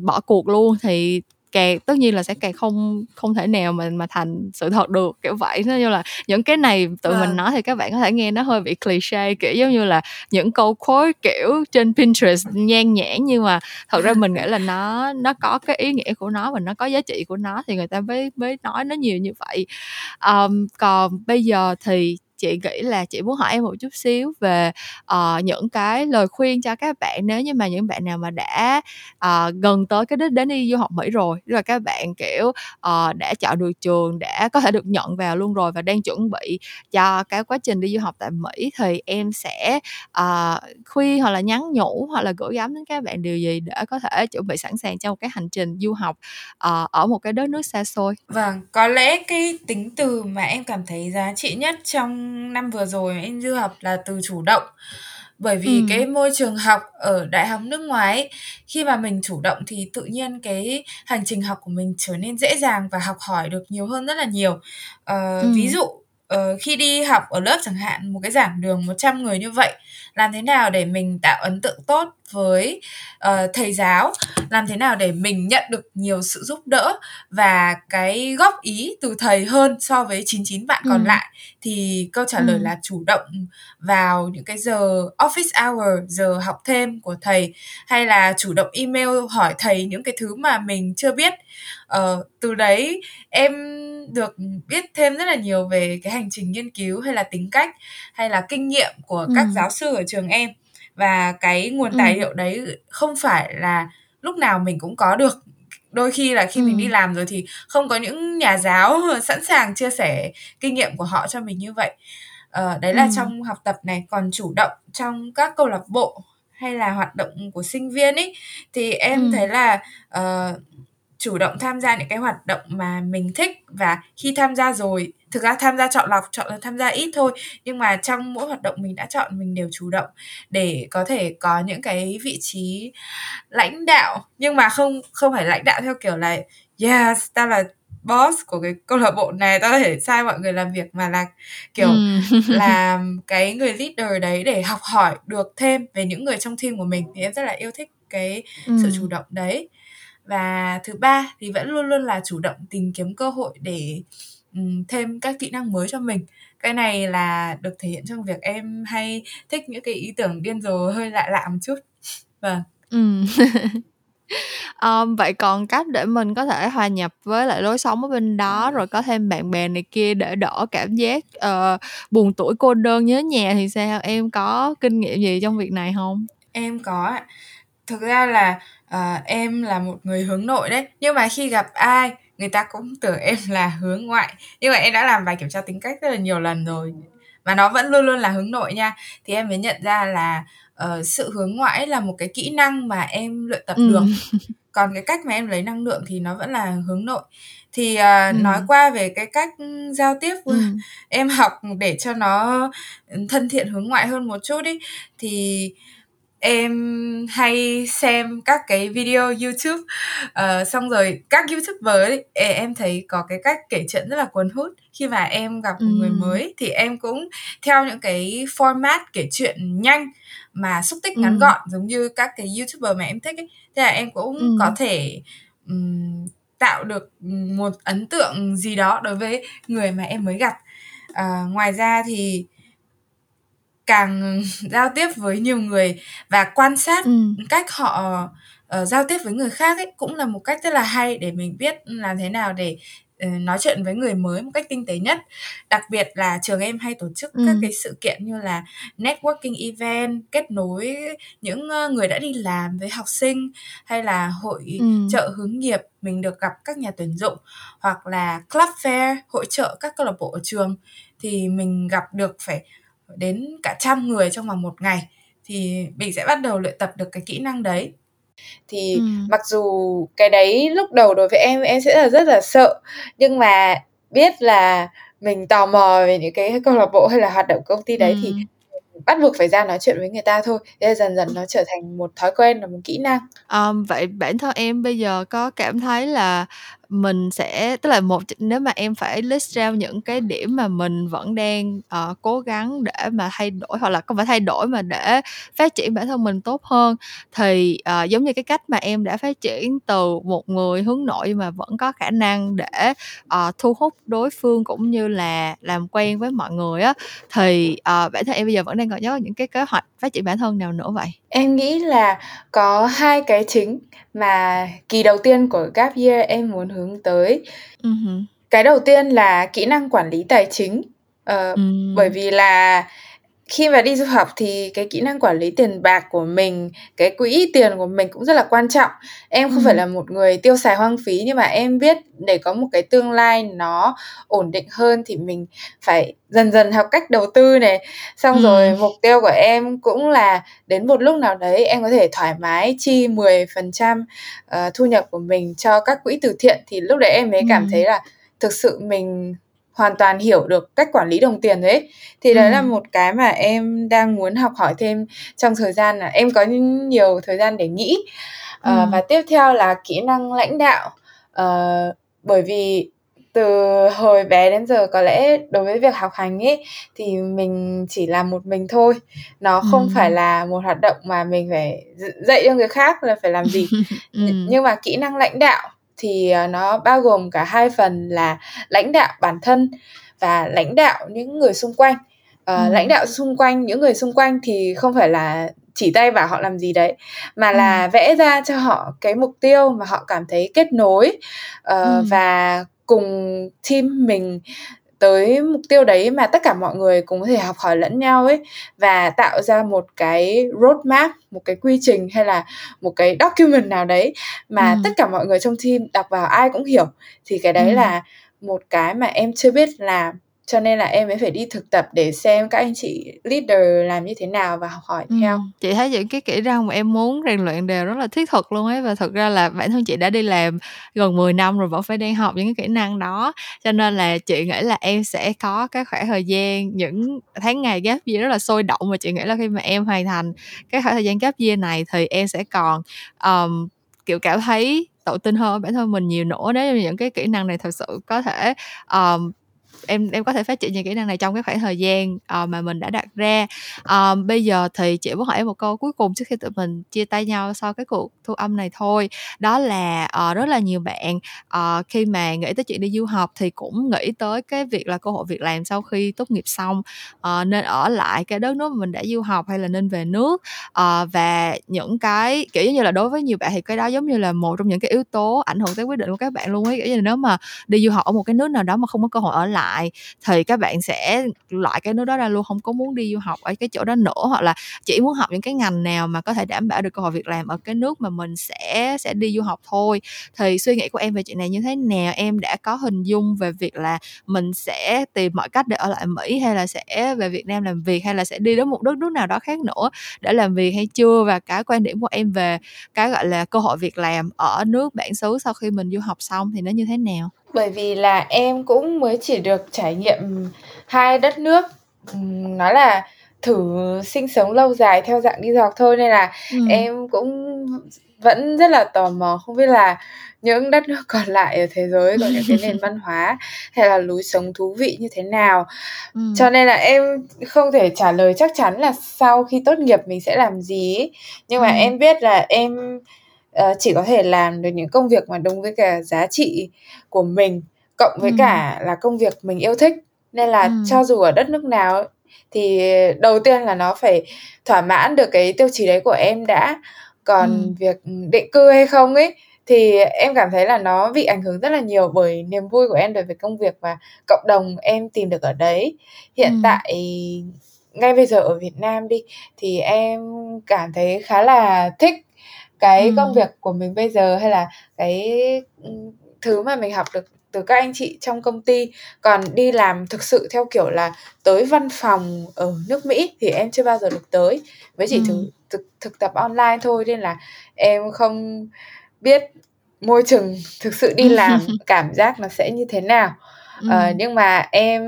bỏ cuộc luôn thì càng tất nhiên là sẽ càng không không thể nào mà mà thành sự thật được kiểu vậy nó như là những cái này tự à. mình vâng. nói thì các bạn có thể nghe nó hơi bị cliché kiểu giống như là những câu quote kiểu trên Pinterest nhan nhãn nhưng mà thật ra mình nghĩ là nó nó có cái ý nghĩa của nó và nó có giá trị của nó thì người ta mới mới nói nó nhiều như vậy um, còn bây giờ thì chị nghĩ là chị muốn hỏi em một chút xíu về uh, những cái lời khuyên cho các bạn nếu như mà những bạn nào mà đã uh, gần tới cái đích đến đi du học Mỹ rồi tức là các bạn kiểu uh, đã chọn được trường đã có thể được nhận vào luôn rồi và đang chuẩn bị cho cái quá trình đi du học tại Mỹ thì em sẽ uh, khuyên hoặc là nhắn nhủ hoặc là gửi gắm đến các bạn điều gì để có thể chuẩn bị sẵn sàng cho một cái hành trình du học uh, ở một cái đất nước xa xôi? Vâng có lẽ cái tính từ mà em cảm thấy giá trị nhất trong năm vừa rồi em du học là từ chủ động bởi vì ừ. cái môi trường học ở đại học nước ngoài ấy, khi mà mình chủ động thì tự nhiên cái hành trình học của mình trở nên dễ dàng và học hỏi được nhiều hơn rất là nhiều ờ, ừ. ví dụ uh, khi đi học ở lớp chẳng hạn một cái giảng đường 100 người như vậy làm thế nào để mình tạo ấn tượng tốt với uh, thầy giáo làm thế nào để mình nhận được nhiều sự giúp đỡ và cái góp ý từ thầy hơn so với 99 bạn còn ừ. lại thì câu trả ừ. lời là chủ động vào những cái giờ office hour giờ học thêm của thầy hay là chủ động email hỏi thầy những cái thứ mà mình chưa biết uh, từ đấy em được biết thêm rất là nhiều về cái hành trình nghiên cứu hay là tính cách hay là kinh nghiệm của ừ. các giáo sư ở trường em và cái nguồn tài ừ. liệu đấy không phải là lúc nào mình cũng có được đôi khi là khi ừ. mình đi làm rồi thì không có những nhà giáo sẵn sàng chia sẻ kinh nghiệm của họ cho mình như vậy ờ, đấy là ừ. trong học tập này còn chủ động trong các câu lạc bộ hay là hoạt động của sinh viên ấy thì em ừ. thấy là uh, chủ động tham gia những cái hoạt động mà mình thích và khi tham gia rồi thực ra tham gia chọn lọc chọn là tham gia ít thôi nhưng mà trong mỗi hoạt động mình đã chọn mình đều chủ động để có thể có những cái vị trí lãnh đạo nhưng mà không không phải lãnh đạo theo kiểu là yes ta là boss của cái câu lạc bộ này tao có thể sai mọi người làm việc mà là kiểu ừ. làm cái người leader đấy để học hỏi được thêm về những người trong team của mình thì em rất là yêu thích cái ừ. sự chủ động đấy và thứ ba thì vẫn luôn luôn là chủ động tìm kiếm cơ hội để um, thêm các kỹ năng mới cho mình. Cái này là được thể hiện trong việc em hay thích những cái ý tưởng điên rồ hơi lạ lạ một chút. Vâng. Ừ. um, vậy còn cách để mình có thể hòa nhập với lại lối sống ở bên đó rồi có thêm bạn bè này kia để đỡ cảm giác uh, buồn tuổi cô đơn nhớ nhà thì sao? Em có kinh nghiệm gì trong việc này không? Em có thực ra là uh, em là một người hướng nội đấy. Nhưng mà khi gặp ai người ta cũng tưởng em là hướng ngoại. Nhưng mà em đã làm bài kiểm tra tính cách rất là nhiều lần rồi. Và nó vẫn luôn luôn là hướng nội nha. Thì em mới nhận ra là uh, sự hướng ngoại là một cái kỹ năng mà em luyện tập ừ. được. Còn cái cách mà em lấy năng lượng thì nó vẫn là hướng nội. Thì uh, ừ. nói qua về cái cách giao tiếp ừ. em học để cho nó thân thiện hướng ngoại hơn một chút đi. Thì em hay xem các cái video YouTube uh, xong rồi các YouTuber ấy, em thấy có cái cách kể chuyện rất là cuốn hút khi mà em gặp một người mới thì em cũng theo những cái format kể chuyện nhanh mà xúc tích ngắn gọn giống như các cái YouTuber mà em thích ấy. Thế là em cũng có thể um, tạo được một ấn tượng gì đó đối với người mà em mới gặp. Uh, ngoài ra thì càng giao tiếp với nhiều người và quan sát ừ. cách họ uh, giao tiếp với người khác ấy cũng là một cách rất là hay để mình biết làm thế nào để ờ, nói chuyện với người mới một cách tinh tế nhất đặc biệt là trường em hay tổ chức các Ừm. cái sự kiện như là networking event kết nối những ờ, người đã đi làm với học sinh hay là hội Ừm. trợ hướng nghiệp mình được gặp các nhà tuyển dụng hoặc là club fair hội trợ các câu lạc bộ ở trường thì mình gặp được phải đến cả trăm người trong vòng một ngày thì mình sẽ bắt đầu luyện tập được cái kỹ năng đấy thì Ừm. mặc dù cái đấy lúc đầu đối với em em sẽ là rất là sợ nhưng mà biết là mình tò mò về những cái câu lạc bộ hay là hoạt động công ty đấy thì Ừm. bắt buộc phải ra nói chuyện với người ta thôi thế là dần dần nó trở thành một thói quen và một kỹ năng Ờm, vậy bản thân em bây giờ có cảm thấy là mình sẽ tức là một nếu mà em phải list ra những cái điểm mà mình vẫn đang, uh, cố gắng để mà thay đổi hoặc là không phải thay đổi mà để phát triển bản thân mình tốt hơn, thì, uh, giống như cái cách mà em đã phát triển từ một người hướng nội mà vẫn có khả năng để, uh, thu hút đối phương cũng như là làm quen với mọi người á, thì, uh, bản thân em bây giờ vẫn đang còn nhớ những cái kế hoạch phát triển bản thân nào nữa vậy? Em nghĩ là có hai cái chính mà kỳ đầu tiên của Gap Year em muốn hướng tới. Hứm. Cái đầu tiên là kỹ năng quản lý tài chính, ờ, bởi Ừm. vì là khi mà đi du học thì cái kỹ năng quản lý tiền bạc của mình, cái quỹ tiền của mình cũng rất là quan trọng. Em không phải Ừm. là một người tiêu xài hoang phí nhưng mà em biết để có một cái tương lai nó ổn định hơn thì mình phải dần dần học cách đầu tư này. Xong rồi Ừm. mục tiêu của em cũng là đến một lúc nào đấy em có thể thoải mái chi 10%, ờ, thu nhập của mình cho các quỹ từ thiện thì lúc đấy em mới cảm thấy là thực sự mình hoàn toàn hiểu được cách quản lý đồng tiền rồi ấy. Thì đấy là Ừm. một cái mà em đang muốn học hỏi thêm trong thời gian là em có nhiều thời gian để nghĩ. Ờ, Ừm. và tiếp theo là kỹ năng lãnh đạo, ờ, bởi vì từ hồi bé đến giờ có lẽ đối với việc học hành ấy thì mình chỉ làm một mình thôi, nó không phải Ừm. là một hoạt động mà mình phải dạy cho người khác là phải làm gì. Ừm. nhưng mà kỹ năng lãnh đạo thì, ờ, nó bao gồm cả hai phần là lãnh đạo bản thân và lãnh đạo những người xung quanh. Ờ, lãnh Ừm. đạo xung quanh những người xung quanh thì không phải là chỉ tay bảo họ làm gì đấy, mà Ừm. là vẽ ra cho họ cái mục tiêu mà họ cảm thấy kết nối, ờ, Ừm. và cùng team mình tới mục tiêu đấy mà tất cả mọi người cùng có thể học hỏi lẫn nhau ấy, và tạo ra một cái roadmap, một cái quy trình hay là một cái document nào đấy mà tất Ừm. cả mọi người trong team đọc vào ai cũng hiểu. Thì cái đấy Ừm. là một cái mà em chưa biết làm, cho nên là em mới phải đi thực tập để xem các anh chị leader làm như thế nào và học hỏi theo. Ừm, chị thấy những cái kỹ năng mà em muốn rèn luyện đều rất là thiết thực luôn ấy, và thực ra là bản thân chị đã đi làm gần 10 năm rồi vẫn phải đang học những cái kỹ năng đó. Cho nên là chị nghĩ là em sẽ có cái khoảng thời gian, những tháng ngày Gap Year rất là sôi động và chị nghĩ là khi mà em hoàn thành cái khoảng thời gian Gap Year này thì em sẽ còn, ờm, kiểu, cảm thấy tự tin hơn bản thân mình nhiều nữa nếu như những cái kỹ năng này thực sự có thể, ờm, em em có thể phát triển những kỹ năng này trong cái khoảng thời gian, uh, mà mình đã đặt ra. uh, bây giờ thì chị muốn hỏi em một câu cuối cùng trước khi tụi mình chia tay nhau sau cái cuộc thu âm này thôi, đó là, uh, rất là nhiều bạn, uh, khi mà nghĩ tới chuyện đi du học thì cũng nghĩ tới cái việc là cơ hội việc làm sau khi tốt nghiệp xong, uh, nên ở lại cái đất nước mà mình đã du học hay là nên về nước. uh, và những cái, kiểu như là, đối với nhiều bạn thì cái đó giống như là một trong những cái yếu tố ảnh hưởng tới quyết định của các bạn luôn ấy. Kiểu như là, nếu mà đi du học ở một cái nước nào đó mà không có cơ hội ở lại thì các bạn sẽ loại cái nước đó ra luôn, không có muốn đi du học ở cái chỗ đó nữa, hoặc là chỉ muốn học những cái ngành nào mà có thể đảm bảo được cơ hội việc làm ở cái nước mà mình sẽ sẽ đi du học thôi. Thì suy nghĩ của em về chuyện này như thế nào? Em đã có hình dung về việc là mình sẽ tìm mọi cách để ở lại Mỹ hay là sẽ về Việt Nam làm việc, hay là sẽ đi đến một đất nước nào đó khác nữa để làm việc hay chưa? Và cái quan điểm của em về cái, gọi là, cơ hội việc làm ở nước bản xứ sau khi mình du học xong thì nó như thế nào? Bởi vì là em cũng mới chỉ được trải nghiệm hai đất nước, ừm, nói là thử sinh sống lâu dài theo dạng đi du học thôi, nên là Ừm. em cũng vẫn rất là tò mò không biết là những đất nước còn lại ở thế giới có những cái nền văn hóa hay là lối sống thú vị như thế nào. Ừm. Cho nên là em không thể trả lời chắc chắn là sau khi tốt nghiệp mình sẽ làm gì ấy, nhưng mà Ừm. em biết là em, ờ, chỉ có thể làm được những công việc mà đúng với cả giá trị của mình, cộng với Ừm. cả là công việc mình yêu thích. Nên là Ừm. cho dù ở đất nước nào thì đầu tiên là nó phải thỏa mãn được cái tiêu chí đấy của em đã. Còn Ừm. việc, định cư hay không ấy, thì em cảm thấy là nó bị ảnh hưởng rất là nhiều bởi niềm vui của em đối với công việc và cộng đồng em tìm được ở đấy hiện ừ. tại ngay bây giờ ở Việt Nam đi thì em cảm thấy khá là thích cái ừ. công việc của mình bây giờ hay là cái thứ mà mình học được từ các anh chị trong công ty còn đi làm thực sự theo kiểu là tới văn phòng ở nước Mỹ thì em chưa bao giờ được tới với chỉ ừ. thực, thực thực tập online thôi nên là em không biết môi trường thực sự đi làm cảm giác nó sẽ như thế nào ừ. ờ, nhưng mà em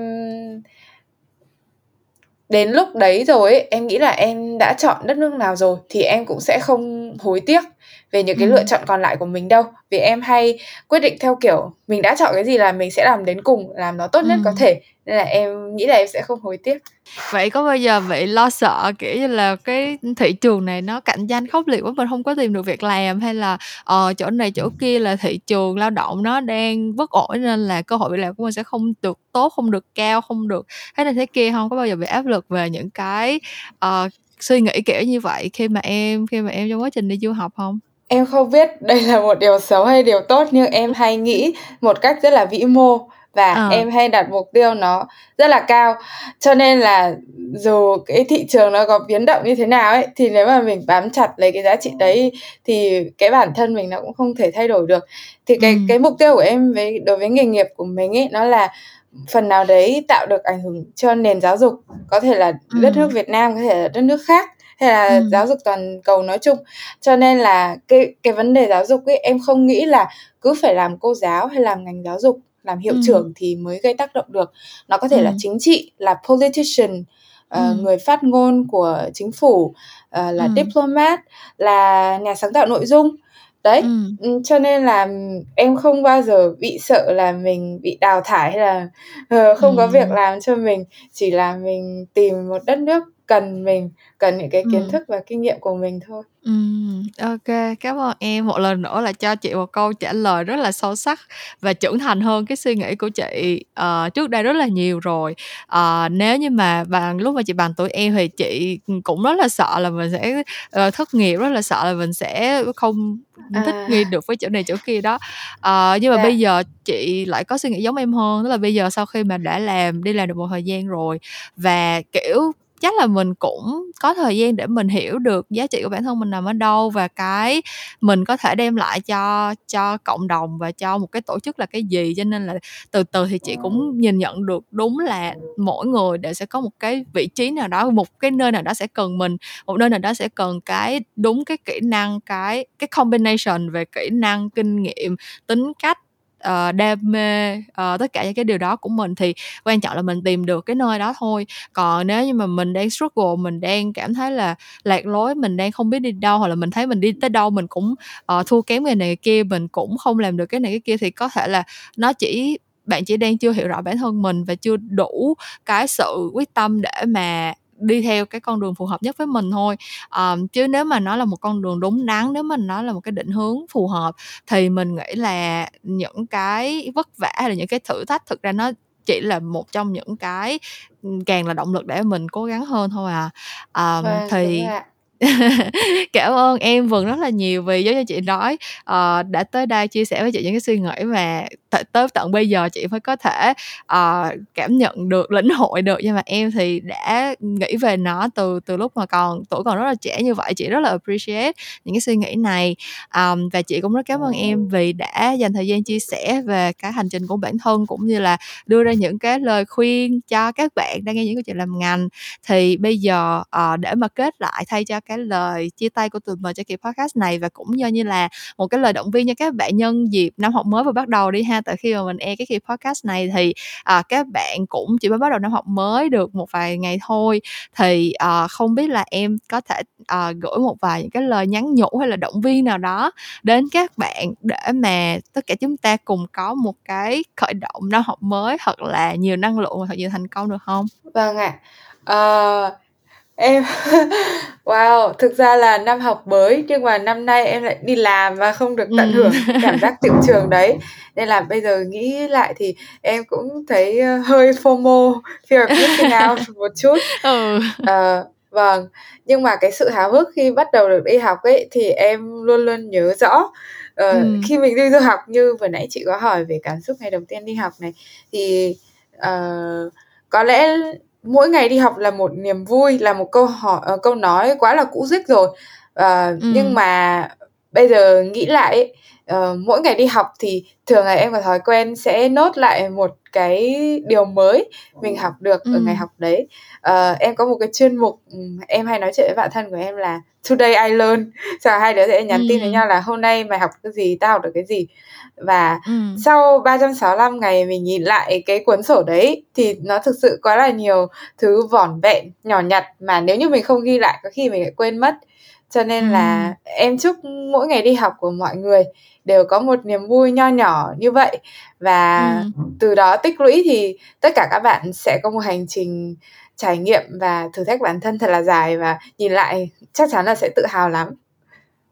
đến lúc đấy rồi ấy, em nghĩ là em đã chọn đất nước nào rồi thì em cũng sẽ không hối tiếc về những cái ừ. lựa chọn còn lại của mình đâu vì em hay quyết định theo kiểu mình đã chọn cái gì là mình sẽ làm đến cùng làm nó tốt nhất ừ. có thể nên là em nghĩ là em sẽ không hối tiếc vậy có bao giờ bị lo sợ kiểu như là cái thị trường này nó cạnh tranh khốc liệt quá mình không có tìm được việc làm hay là ờ chỗ này chỗ kia là thị trường lao động nó đang bất ổn nên là cơ hội việc làm của mình sẽ không được tốt không được cao không được thế này thế kia không có bao giờ bị áp lực về những cái uh, suy nghĩ kiểu như vậy khi mà em khi mà em trong quá trình đi du học không Em không biết đây là một điều xấu hay điều tốt nhưng em hay nghĩ một cách rất là vĩ mô và ờ. em hay đặt mục tiêu nó rất là cao. Cho nên là dù cái thị trường nó có biến động như thế nào ấy thì nếu mà mình bám chặt lấy cái giá trị đấy thì cái bản thân mình nó cũng không thể thay đổi được. Thì cái ừ. cái mục tiêu của em với đối với nghề nghiệp của mình ấy nó là phần nào đấy tạo được ảnh hưởng cho nền giáo dục có thể là ừ. đất nước Việt Nam có thể là đất nước khác hay là ừ. giáo dục toàn cầu nói chung cho nên là cái cái vấn đề giáo dục ấy em không nghĩ là cứ phải làm cô giáo hay làm ngành giáo dục làm hiệu ừ. trưởng thì mới gây tác động được nó có thể ừ. là chính trị là politician uh, ừ. người phát ngôn của chính phủ uh, là ừ. diplomat là nhà sáng tạo nội dung đấy ừ. cho nên là em không bao giờ bị sợ là mình bị đào thải hay là uh, không ừ. có việc làm cho mình chỉ là mình tìm một đất nước cần mình cần những cái kiến Ừm. thức và kinh nghiệm của mình thôi. Ừm, ô cảm ơn em một lần nữa là cho chị một câu trả lời rất là sâu sắc và trưởng thành hơn cái suy nghĩ của chị, ờ, trước đây rất là nhiều rồi. Ờ, nếu như mà bằng lúc mà chị bằng tuổi em thì chị, cũng rất là sợ là mình sẽ, ờ, thất nghiệp, rất là sợ là mình sẽ không thích nghi được với chỗ này chỗ kia đó. Ờ, nhưng mà Dạ. bây giờ chị lại có suy nghĩ giống em hơn, tức là bây giờ sau khi mà đã làm đi làm được một thời gian rồi và, kiểu chắc là mình cũng có thời gian để mình hiểu được giá trị của bản thân mình nằm ở đâu và cái mình có thể đem lại cho cho cộng đồng và cho một cái tổ chức là cái gì. Cho nên là từ từ thì chị cũng nhìn nhận được đúng là mỗi người đều sẽ có một cái vị trí nào đó, một cái nơi nào đó sẽ cần mình, một nơi nào đó sẽ cần cái đúng cái kỹ năng, cái cái combination về kỹ năng, kinh nghiệm, tính cách uh, đam mê uh, tất cả những cái điều đó của mình thì quan trọng là mình tìm được cái nơi đó thôi. Còn nếu như mà mình đang struggle mình đang cảm thấy là lạc lối mình đang không biết đi đâu hoặc là mình thấy mình đi tới đâu mình cũng uh, thua kém người này người kia mình cũng không làm được cái này cái kia thì có thể là nó chỉ bạn chỉ đang chưa hiểu rõ bản thân mình và chưa đủ cái sự quyết tâm để mà đi theo cái con đường phù hợp nhất với mình thôi. Um, chứ nếu mà nó là một con đường đúng đắn nếu mà nó là một cái định hướng phù hợp thì mình nghĩ là những cái vất vả hay là những cái thử thách thực ra nó chỉ là một trong những cái càng là động lực để mình cố gắng hơn thôi à. Vâng, thì Cảm ơn em Vân rất là nhiều vì giống như chị nói, uh, đã tới đây chia sẻ với chị những cái suy nghĩ mà t tới tận bây giờ chị mới có thể, uh, cảm nhận được, lĩnh hội được, nhưng mà em thì đã nghĩ về nó từ từ lúc mà còn tuổi còn rất là trẻ như vậy. Chị rất là appreciate những cái suy nghĩ này, um, và chị cũng rất cảm ơn em vì đã dành thời gian chia sẻ về cái hành trình của bản thân, cũng như là đưa ra những cái lời khuyên cho các bạn đang nghe những câu chuyện làm ngành. Thì bây giờ, uh, để mà kết lại thay cho cái lời chia tay của tụi mình cho kỳ podcast này và cũng như như là một cái lời động viên cho các bạn nhân dịp năm học mới vừa bắt đầu đi ha tại khi mà mình e cái kỳ podcast này thì à, các bạn cũng chỉ mới bắt đầu năm học mới được một vài ngày thôi thì à, không biết là em có thể à, gửi một vài những cái lời nhắn nhủ hay là động viên nào đó đến các bạn để mà tất cả chúng ta cùng có một cái khởi động năm học mới thật là nhiều năng lượng và thật nhiều thành công được không? Vâng ạ. À. Uh Em wow, thực ra là năm học mới nhưng mà năm nay em lại đi làm và không được tận hưởng cảm giác tiệu trường đấy. Nên là bây giờ nghĩ lại thì em cũng thấy ờ, hơi FOMO, fear of missing out một chút. Ừ. Ờ, vâng, nhưng mà cái sự háo hức khi bắt đầu được đi học ấy thì em luôn luôn nhớ rõ uh, ừ. khi mình đi du học như vừa nãy chị có hỏi về cảm xúc ngày đầu tiên đi học này thì uh, có lẽ mỗi ngày đi học là một niềm vui là một câu hỏi uh, câu nói quá là cũ dích rồi uh, ừ. nhưng mà bây giờ nghĩ lại uh, mỗi ngày đi học thì thường là em có thói quen sẽ nốt lại một cái điều mới mình học được ừ. ở ngày học đấy uh, em có một cái chuyên mục em hay nói chuyện với bạn thân của em là today I learn sau hai đứa sẽ nhắn ừ. tin với nhau là hôm nay mày học cái gì tao học được cái gì và ừ. sau 365 ngày mình nhìn lại cái cuốn sổ đấy thì nó thực sự quá là nhiều thứ vỏn vẹn nhỏ nhặt mà nếu như mình không ghi lại có khi mình lại quên mất cho nên ừ. là em chúc mỗi ngày đi học của mọi người đều có một niềm vui nho nhỏ như vậy và ừ. từ đó tích lũy thì tất cả các bạn sẽ có một hành trình trải nghiệm và thử thách bản thân thật là dài và nhìn lại chắc chắn là sẽ tự hào lắm.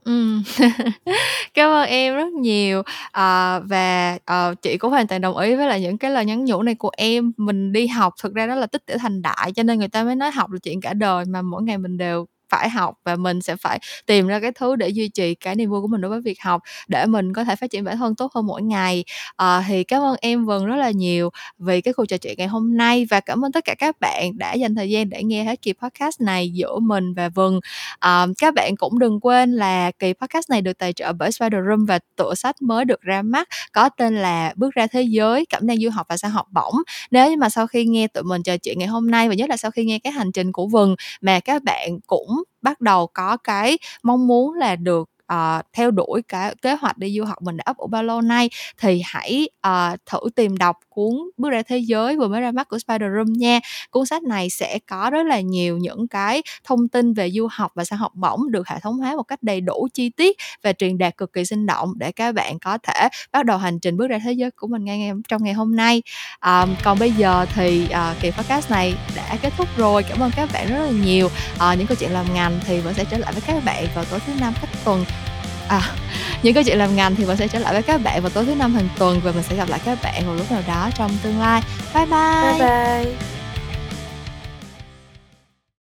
Cảm ơn em rất nhiều. Ờ, và, ờ, chị cũng hoàn toàn đồng ý với lại những cái lời nhắn nhủ này của em. Mình đi học thực ra đó là tích tiểu thành đại, cho nên người ta mới nói học là chuyện cả đời, mà mỗi ngày mình đều phải học và mình sẽ phải tìm ra cái thứ để duy trì cái niềm vui của mình đối với việc học để mình có thể phát triển bản thân tốt hơn mỗi ngày. À, thì cảm ơn em Vân rất là nhiều vì cái cuộc trò chuyện ngày hôm nay và cảm ơn tất cả các bạn đã dành thời gian để nghe hết kỳ podcast này giữa mình và Vân. À, các bạn cũng đừng quên là kỳ podcast này được tài trợ bởi Spider Room và tựa sách mới được ra mắt có tên là bước ra thế giới cảm năng du học và sang học bổng. Nếu như mà sau khi nghe tụi mình trò chuyện ngày hôm nay và nhất là sau khi nghe cái hành trình của Vân mà các bạn cũng bắt đầu có cái mong muốn là được uh, theo đuổi cái kế hoạch đi du học mình đã ấp ủ bao lâu nay thì hãy uh, thử tìm đọc cuốn bước ra thế giới vừa mới ra mắt của Spider Room nha. Cuốn sách này sẽ có rất là nhiều những cái thông tin về du học và sang học bổng được hệ thống hóa một cách đầy đủ chi tiết và truyền đạt cực kỳ sinh động để các bạn có thể bắt đầu hành trình bước ra thế giới của mình ngay trong ngày hôm nay. Um, còn bây giờ thì uh, kỳ podcast này đã kết thúc rồi. Cảm ơn các bạn rất là nhiều. Uh, những câu chuyện làm ngành thì vẫn sẽ trở lại với các bạn vào tối thứ năm cách tuần à những câu chuyện làm ngành thì mình sẽ trở lại với các bạn vào tối thứ năm hàng tuần và mình sẽ gặp lại các bạn vào lúc nào đó trong tương lai. Bye bye. Bye bye.